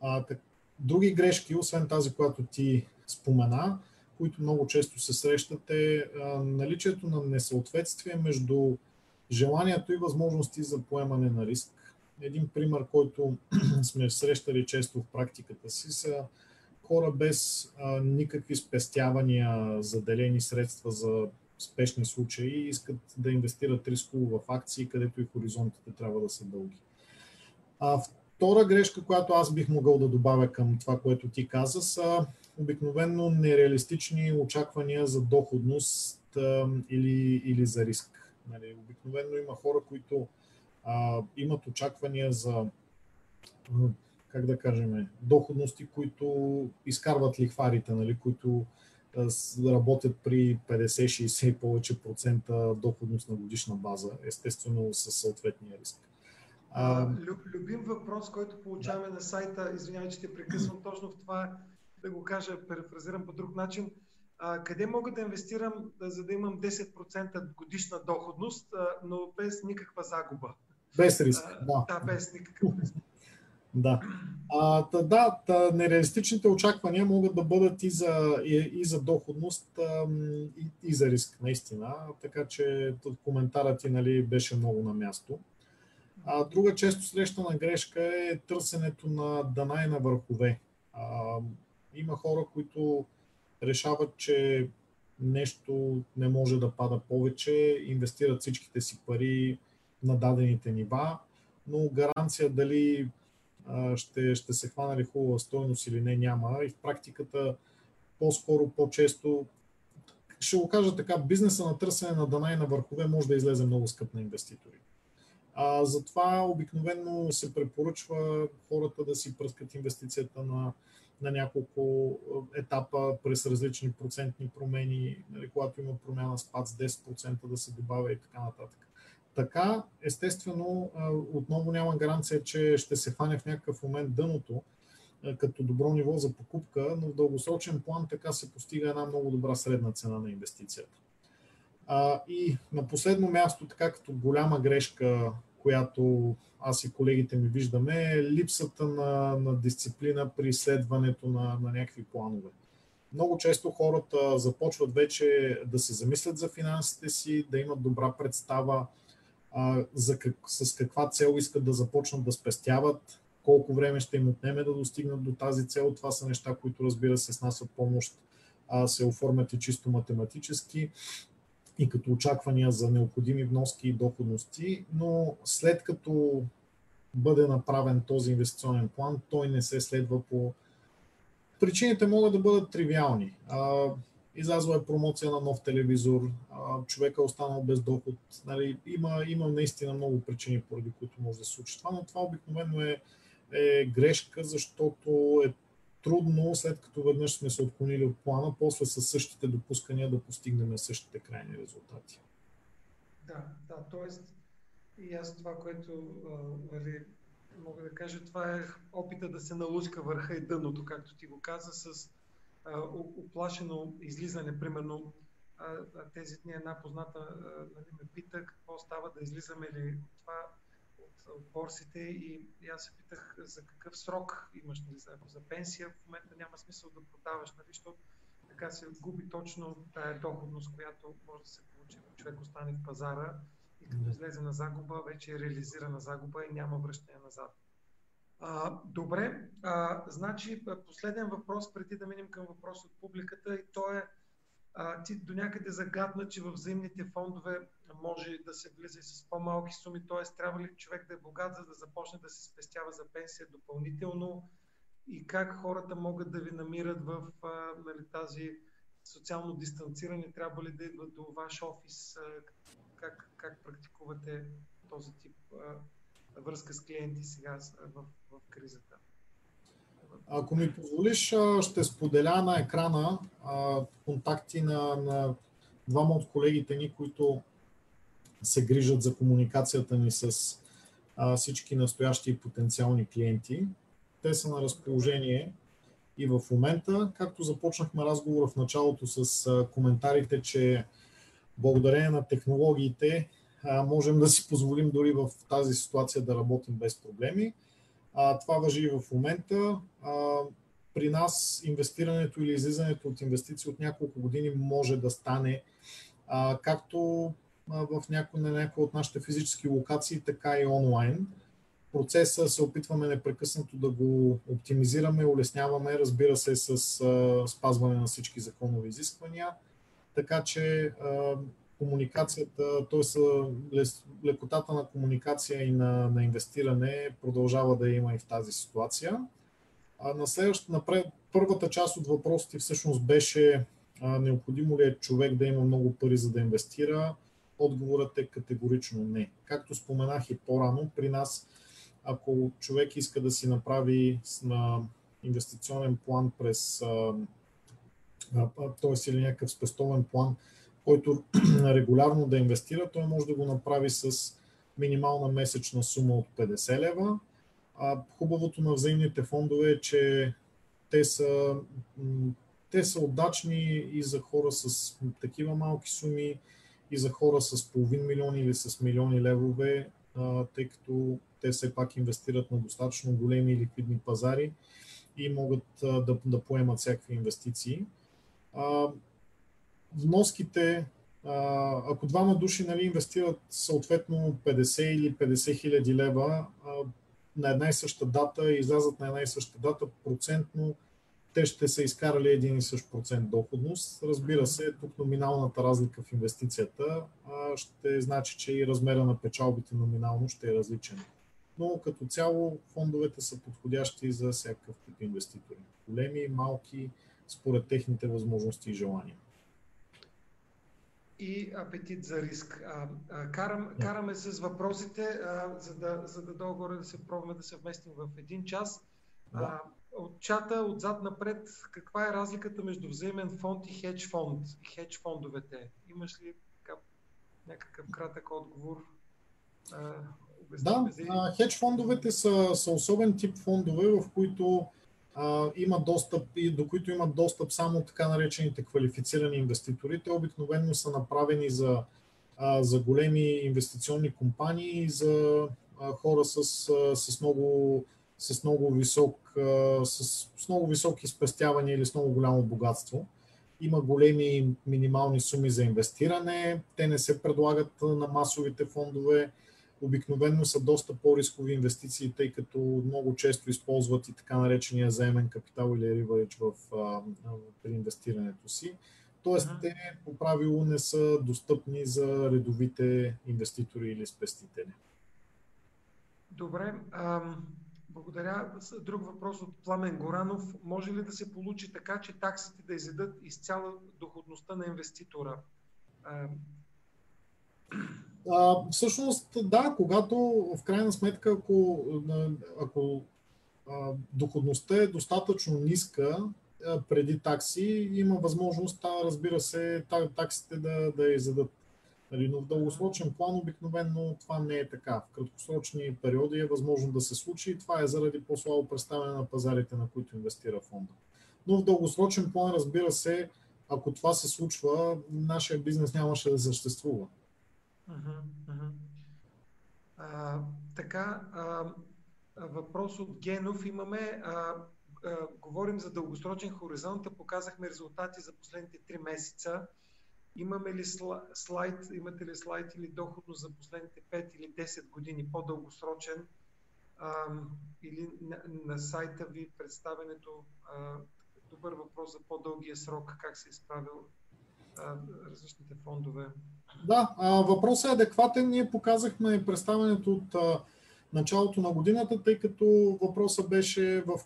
А, так, други грешки, освен тази, която ти спомена, които много често се срещат е наличието на несъответствие между желанието и възможности за поемане на риск. Един пример, който сме срещали често в практиката си, са хора без никакви спестявания, заделени средства за спешни случаи и искат да инвестират рисково в акции, където и хоризонтите трябва да са дълги. А втора грешка, която аз бих могъл да добавя към това, което ти каза, са обикновенно нереалистични очаквания за доходност а, или, или за риск. Нали, обикновено има хора, които а, имат очаквания за, как да кажем, доходности, които изкарват лихварите, нали, които работят при 50-60 и повече процента доходност на годишна база, естествено със съответния риск. А, любим въпрос, който получаваме да. на сайта, извинявай, че те прекъсвам точно в това, да го кажа, перефразирам по друг начин. А, къде мога да инвестирам, за да имам 10% годишна доходност, а, но без никаква загуба? Без риск, а, да. Да, без никакъв риск. Да. А, та, да, та, нереалистичните очаквания могат да бъдат и за, и, и за доходност, а, и, и за риск, наистина. Така че коментарът ти нали, беше много на място. А, друга често срещана грешка е търсенето на дана и на върхове. А, има хора, които решават, че нещо не може да пада повече, инвестират всичките си пари на дадените нива, но гаранция дали ще, ще се хвана ли хубава стойност или не няма. И в практиката по-скоро, по-често, ще го кажа така, бизнеса на търсене на дана и на върхове може да излезе много скъп на инвеститори. А, затова обикновено се препоръчва хората да си пръскат инвестицията на, на няколко етапа през различни процентни промени, нали, когато има промяна спад с 10% да се добавя и така нататък. Така, естествено, отново няма гаранция, че ще се хване в някакъв момент дъното като добро ниво за покупка, но в дългосрочен план така се постига една много добра средна цена на инвестицията. И на последно място, така като голяма грешка, която аз и колегите ми виждаме, е липсата на, на дисциплина при следването на, на някакви планове. Много често хората започват вече да се замислят за финансите си, да имат добра представа а, за как, с каква цел искат да започнат да спестяват, колко време ще им отнеме да достигнат до тази цел. Това са неща, които разбира се с нас от помощ а, се оформят и чисто математически и като очаквания за необходими вноски и доходности, но след като бъде направен този инвестиционен план, той не се следва по... Причините могат да бъдат тривиални. Излязла е промоция на нов телевизор, човека е останал без доход. Нали, има, има наистина много причини, поради които може да се случи това, но това обикновено е, е грешка, защото е трудно, след като веднъж сме се отклонили от плана, после с същите допускания да постигнем същите крайни резултати. Да, да, т.е. и аз това, което нали, мога да кажа, това е опита да се налуска върха и дъното, както ти го каза, с оплашено излизане. Примерно тези дни една позната нали, ме пита какво става да излизаме ли това от, борсите и, и аз се питах за какъв срок имаш нали, за, за пенсия. В момента няма смисъл да продаваш, нали, защото така се губи точно тая доходност, която може да се получи, ако човек остане в пазара и като излезе на загуба, вече е реализирана загуба и няма връщане назад. А, добре, а, значи последен въпрос, преди да минем към въпрос от публиката и то е а, ти до някъде загадна, че в взаимните фондове може да се влиза с по-малки суми, т.е. трябва ли човек да е богат, за да започне да се спестява за пенсия допълнително и как хората могат да ви намират в а, нали, тази социално дистанциране, трябва ли да идват до ваш офис, как, как практикувате този тип а, връзка с клиенти сега в, в кризата? Ако ми позволиш, ще споделя на екрана контакти на, на двама от колегите ни, които се грижат за комуникацията ни с всички настоящи и потенциални клиенти. Те са на разположение и в момента, както започнахме разговора в началото с коментарите, че благодарение на технологиите можем да си позволим дори в тази ситуация да работим без проблеми. А, това въжи и в момента. А, при нас инвестирането или излизането от инвестиции от няколко години може да стане а, както в някои, на някои от нашите физически локации, така и онлайн. Процеса се опитваме непрекъснато да го оптимизираме, улесняваме, разбира се, с а, спазване на всички законови изисквания. Така че а, комуникацията, т.е. лекотата на комуникация и на, на инвестиране продължава да има и в тази ситуация. А на следващата, напред, първата част от въпросите всъщност беше а, необходимо ли е човек да има много пари за да инвестира? Отговорът е категорично не. Както споменах и по-рано, при нас, ако човек иска да си направи на инвестиционен план през, т.е. или някакъв спестовен план, който регулярно да инвестира, той може да го направи с минимална месечна сума от 50 лева. А хубавото на взаимните фондове е, че те са, те са удачни и за хора с такива малки суми, и за хора с половин милион или с милиони левове, тъй като те все пак инвестират на достатъчно големи ликвидни пазари и могат да, да поемат всякакви инвестиции. Вноските, ако двама души нали, инвестират съответно 50 или 50 хиляди лева на една и съща дата и излязат на една и съща дата, процентно те ще са изкарали един и същ процент доходност. Разбира се, тук номиналната разлика в инвестицията ще значи, че и размера на печалбите номинално ще е различен. Но като цяло фондовете са подходящи за всякакъв тип инвеститори. Големи, малки, според техните възможности и желания. И апетит за риск. А, а, карам, караме с въпросите, а, за да, за да долу да се пробваме да се вместим в един час. Да. А, от чата отзад напред, каква е разликата между взаимен фонд и хедж фонд и хедж фондовете? Имаш ли така, някакъв кратък отговор? А, да, хедж фондовете са, са особен тип фондове, в които има достъп и до които имат достъп само така наречените квалифицирани инвеститори. Те обикновено са направени за, за големи инвестиционни компании и за хора с, с много с много, висок, с, с много високи спестявания или с много голямо богатство. Има големи минимални суми за инвестиране, те не се предлагат на масовите фондове, обикновено са доста по-рискови инвестиции, тъй като много често използват и така наречения заемен капитал или риварич в, при инвестирането си. Тоест, те по правило не са достъпни за редовите инвеститори или спестители. Добре. Благодаря. Друг въпрос от Пламен Горанов. Може ли да се получи така, че таксите да изедат изцяло доходността на инвеститора? А, всъщност, да, когато в крайна сметка, ако, ако а, доходността е достатъчно ниска а, преди такси, има възможност, разбира се, таксите да, да изедат Нали, но в дългосрочен план обикновено това не е така. В краткосрочни периоди е възможно да се случи и това е заради по-слабо представяне на пазарите, на които инвестира фонда. Но в дългосрочен план, разбира се, ако това се случва, нашия бизнес нямаше да съществува. А, така, а, въпрос от Генов имаме. А, а, говорим за дългосрочен хоризонт, показахме резултати за последните 3 месеца. Имаме ли слайд, имате ли слайд или доходност за последните 5 или 10 години, по-дългосрочен, а, или на, на сайта ви представенето, а, добър въпрос за по-дългия срок, как се е изправил различните фондове. Да, въпросът е адекватен. Ние показахме представенето от началото на годината, тъй като въпросът беше в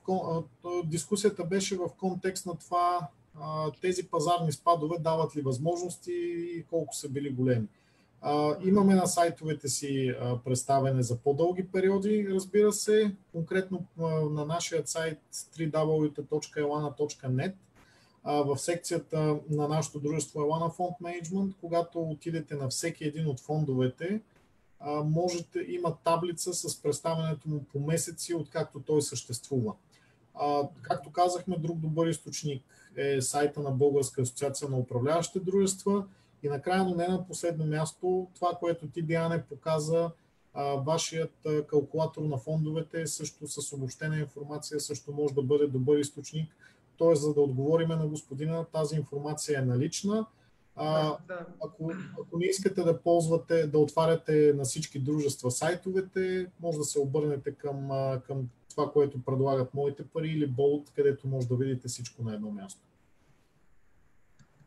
дискусията беше в контекст на това тези пазарни спадове дават ли възможности и колко са били големи. Имаме на сайтовете си представене за по-дълги периоди, разбира се, конкретно на нашия сайт www.elana.net в секцията на нашето дружество Elana Fund Management, когато отидете на всеки един от фондовете, можете, има таблица с представянето му по месеци, откакто той съществува. Както казахме, друг добър източник е сайта на Българска асоциация на управляващите дружества. И накрая, но не на последно място, това, което ти, Диане, показа, вашият калкулатор на фондовете също с обобщена информация също може да бъде добър източник. Тоест, за да отговориме на господина, тази информация е налична. А, да. ако, ако не искате да ползвате, да отваряте на всички дружества сайтовете, може да се обърнете към, към това, което предлагат моите пари или Bolt, където може да видите всичко на едно място.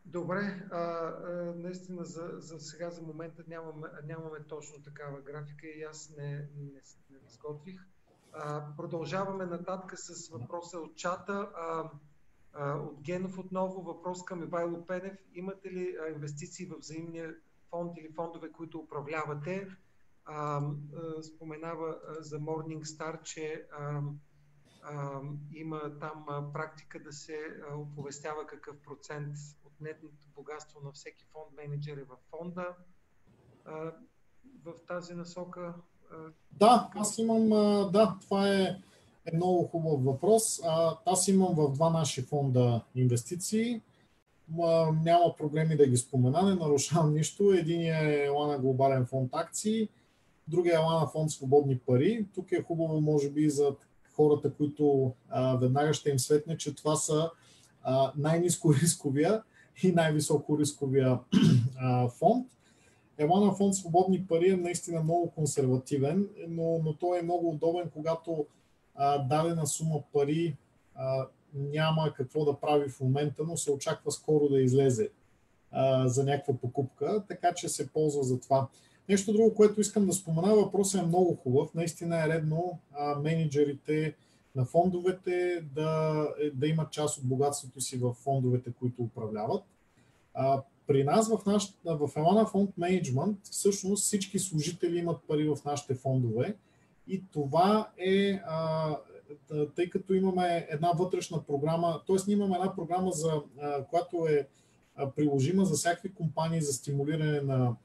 Добре, а, а, наистина за, за сега, за момента нямаме, нямаме точно такава графика и аз не, не, не изготвих. А, продължаваме нататък с въпроса от чата. А, От Генов отново въпрос към Ивайло Пенев. Имате ли инвестиции в взаимния фонд или фондове, които управлявате? Споменава за Morningstar, че има там практика да се оповестява какъв процент от нетното богатство на всеки фонд менеджер е в фонда. В тази насока. Да, аз имам. Да, това е е много хубав въпрос. А, аз имам в два наши фонда инвестиции. Ма, няма проблеми да ги спомена, не нарушавам нищо. Единият е Елана Глобален фонд акции, другия е Елана фонд Свободни пари. Тук е хубаво, може би, за хората, които а, веднага ще им светне, че това са най-низко рисковия и най-високо рисковия а, фонд. Елана фонд Свободни пари е наистина много консервативен, но, но той е много удобен, когато а, дадена сума пари а, няма какво да прави в момента, но се очаква скоро да излезе а, за някаква покупка, така че се ползва за това. Нещо друго, което искам да спомена, въпросът е много хубав. Наистина е редно а, менеджерите на фондовете да, е, да имат част от богатството си в фондовете, които управляват. А, при нас в, наш, в Елана Фонд Менеджмент всъщност всички служители имат пари в нашите фондове и това е, тъй като имаме една вътрешна програма, т.е. ние имаме една програма, за, която е приложима за всякакви компании за стимулиране на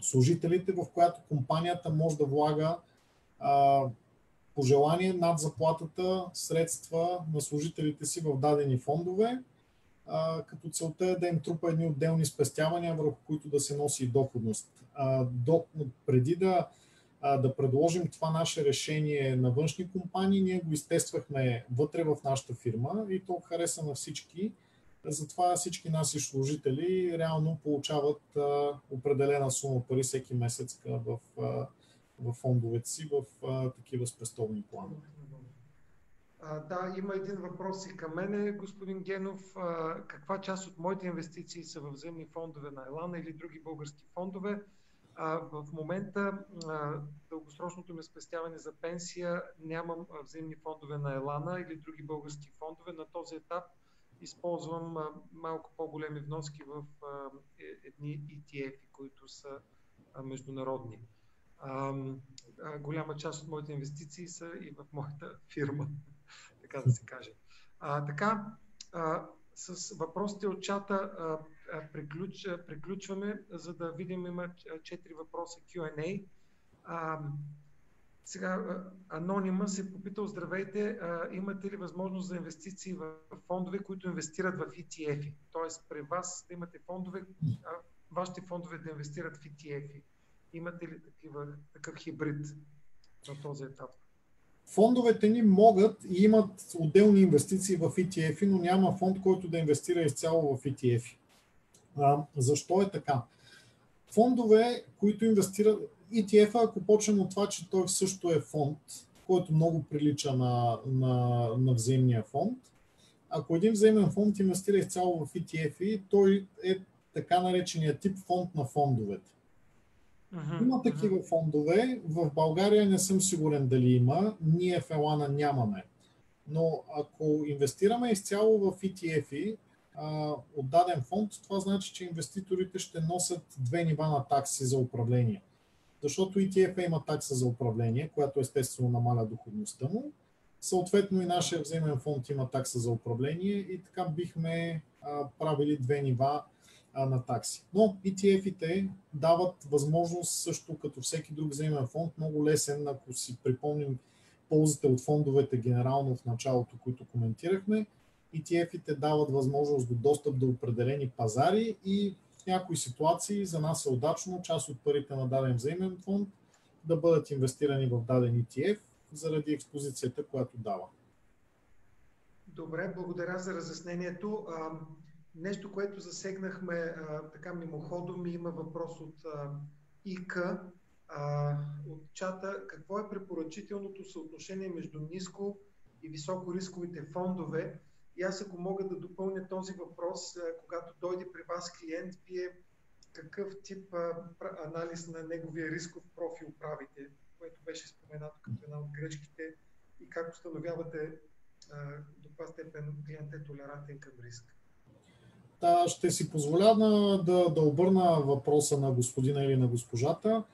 служителите, в която компанията може да влага а, по желание над заплатата средства на служителите си в дадени фондове, като целта е да им трупа едни отделни спестявания, върху които да се носи доходност. До, преди да да предложим това наше решение на външни компании. Ние го изтествахме вътре в нашата фирма и то хареса на всички. Затова всички наши служители реално получават определена сума пари всеки месец в, в фондовете си, в такива спестовни планове. Да, има един въпрос и към мене, господин Генов. Каква част от моите инвестиции са в вземни фондове на Елана или други български фондове? А, в момента а, дългосрочното ми спестяване за пенсия нямам взаимни фондове на Елана или други български фондове. На този етап използвам а, малко по-големи вноски в а, е, едни ETF, които са а, международни. А, а, голяма част от моите инвестиции са и в моята фирма, така да се каже. А, така, а, с въпросите от чата а, приключ, приключваме, за да видим, има 4 въпроса Q&A. А, сега, Анонима се попитал, здравейте, а, имате ли възможност за инвестиции в фондове, които инвестират в ETF-и? Тоест, при вас да имате фондове, а вашите фондове да инвестират в ETF-и. Имате ли такива, такъв хибрид на този етап? Фондовете ни могат и имат отделни инвестиции в ETF, но няма фонд, който да инвестира изцяло в ETF. А, защо е така? Фондове, които инвестират, ETF, ако почнем от това, че той също е фонд, който много прилича на, на, на взаимния фонд, ако един взаимен фонд инвестира изцяло в ETF, той е така наречения тип фонд на фондовете. Uh-huh, има такива фондове. В България не съм сигурен дали има. Ние в Елана нямаме. Но ако инвестираме изцяло в ETF, от даден фонд, това значи, че инвеститорите ще носят две нива на такси за управление. Защото ETF има такса за управление, която естествено намаля доходността му. Съответно и нашия взаимен фонд има такса за управление и така бихме правили две нива на такси. Но ETF-ите дават възможност също като всеки друг взаимен фонд, много лесен, ако си припомним ползите от фондовете генерално в началото, които коментирахме, ETF-ите дават възможност до достъп до определени пазари и в някои ситуации за нас е удачно част от парите на даден взаимен фонд да бъдат инвестирани в даден ETF заради експозицията, която дава. Добре, благодаря за разяснението. нещо, което засегнахме така мимоходом, има въпрос от ИК, от чата. Какво е препоръчителното съотношение между ниско и високо рисковите фондове и аз ако мога да допълня този въпрос, когато дойде при вас клиент, вие какъв тип анализ на неговия рисков профил правите, което беше споменато като една от грешките и как установявате до каква степен клиентът е толерантен към риск. Та, ще си позволя да, да, да обърна въпроса на господина или на госпожата.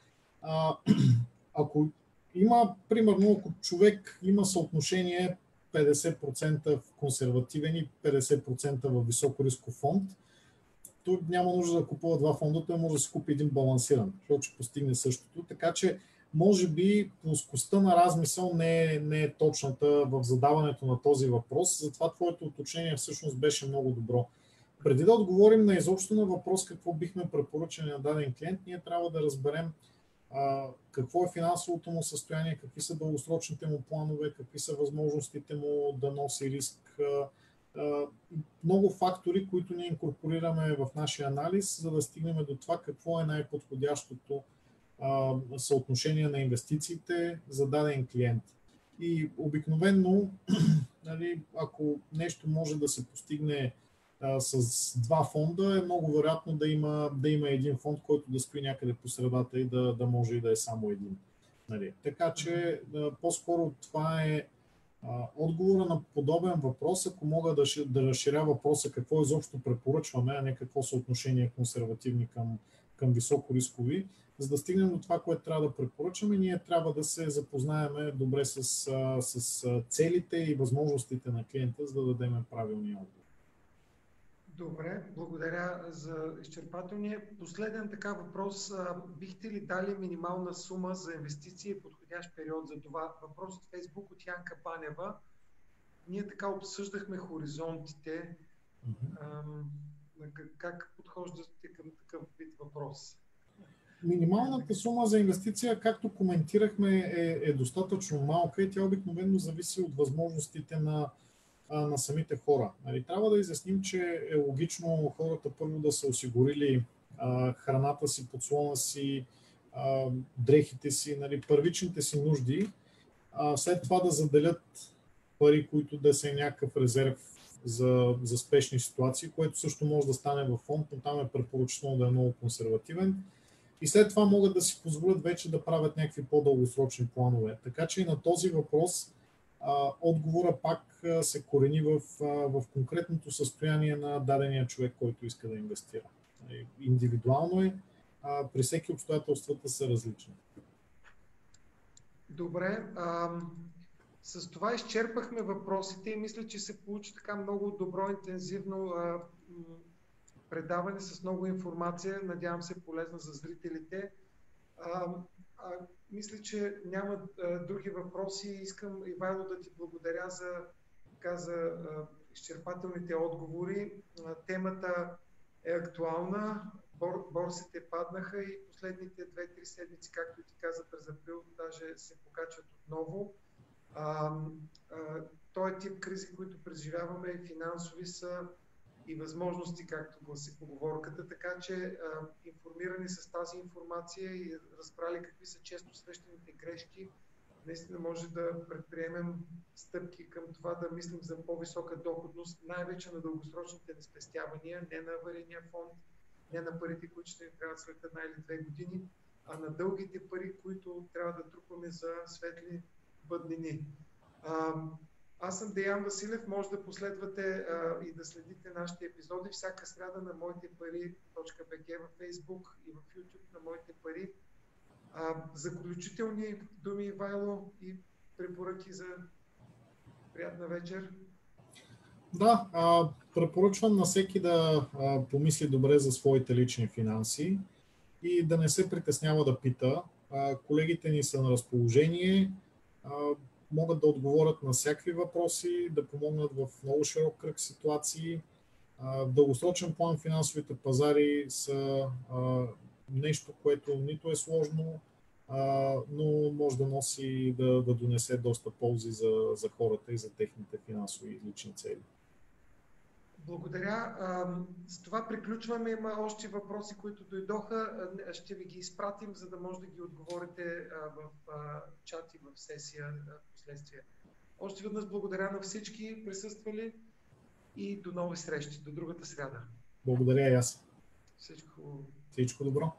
А, ако има, примерно, ако човек има съотношение 50% в консервативен и 50% в високо рисков фонд, той няма нужда да купува два фонда, той може да си купи един балансиран, защото ще постигне същото. Така че, може би, плоскостта на размисъл не е, не е точната в задаването на този въпрос, затова твоето уточнение всъщност беше много добро. Преди да отговорим на изобщо на въпрос какво бихме препоръчали на даден клиент, ние трябва да разберем какво е финансовото му състояние, какви са дългосрочните му планове, какви са възможностите му да носи риск. Много фактори, които ние инкорпорираме в нашия анализ, за да стигнем до това какво е най-подходящото съотношение на инвестициите за даден клиент. И обикновенно, нали, ако нещо може да се постигне с два фонда, е много вероятно да има, да има един фонд, който да стои някъде по средата и да, да може и да е само един. Нали. Така че по-скоро това е а, отговора на подобен въпрос, ако мога да, да разширя въпроса какво изобщо препоръчваме, а не какво са отношения консервативни към, към високо рискови, за да стигнем до това, което трябва да препоръчаме, ние трябва да се запознаем добре с, с целите и възможностите на клиента, за да дадем правилния отговор. Добре, благодаря за изчерпателния. Последен така въпрос. Бихте ли дали минимална сума за инвестиции и подходящ период за това? Въпрос от Фейсбук от Янка Панева. Ние така обсъждахме хоризонтите. Mm-hmm. Как подхождате към такъв вид въпрос? Минималната сума за инвестиция, както коментирахме, е, е достатъчно малка и тя обикновено зависи от възможностите на, на самите хора. Нали, трябва да изясним, че е логично хората първо да са осигурили а, храната си, подслона си, а, дрехите си, нали, първичните си нужди, а, след това да заделят пари, които да са някакъв резерв за, за спешни ситуации, което също може да стане във фонд, но там е препоръчително да е много консервативен и след това могат да си позволят вече да правят някакви по-дългосрочни планове. Така че и на този въпрос а, отговора пак се корени в, в конкретното състояние на дадения човек, който иска да инвестира. Индивидуално е, а, при всеки обстоятелствата са различни. Добре. А, с това изчерпахме въпросите и мисля, че се получи така много добро, интензивно а, предаване с много информация, надявам се полезна за зрителите. А, а, мисля, че няма а, други въпроси. Искам, Ивайло, да ти благодаря за, така, за а, изчерпателните отговори. А, темата е актуална. Бор, борсите паднаха и последните 2-3 седмици, както ти каза, през април даже се покачват отново. А, а, този тип кризи, които преживяваме, финансови са и възможности, както гласи поговорката, така че а, информирани с тази информация и разбрали какви са често срещаните грешки, наистина може да предприемем стъпки към това да мислим за по-висока доходност, най-вече на дългосрочните ни спестявания, не на аварийния фонд, не на парите, които ще ни трябват след една или две години, а на дългите пари, които трябва да трупаме за светли бъднини. Аз съм Деян Василев. Може да последвате а, и да следите нашите епизоди всяка сряда на моите пари.bg в Facebook и в YouTube на моите пари. А, заключителни думи, Ивайло, и препоръки за приятна вечер. Да, а, препоръчвам на всеки да а, помисли добре за своите лични финанси и да не се притеснява да пита. А, колегите ни са на разположение. А, могат да отговорят на всякакви въпроси, да помогнат в много широк кръг ситуации. В дългосрочен план финансовите пазари са нещо, което нито е сложно, но може да носи, да, да донесе доста ползи за, за хората и за техните финансови и лични цели. Благодаря. С това приключваме. Има още въпроси, които дойдоха. Ще ви ги изпратим, за да може да ги отговорите в чат и в сесия последствие. Още веднъж благодаря на всички присъствали и до нови срещи, до другата сряда. Благодаря и аз. Всичко Всичко добро.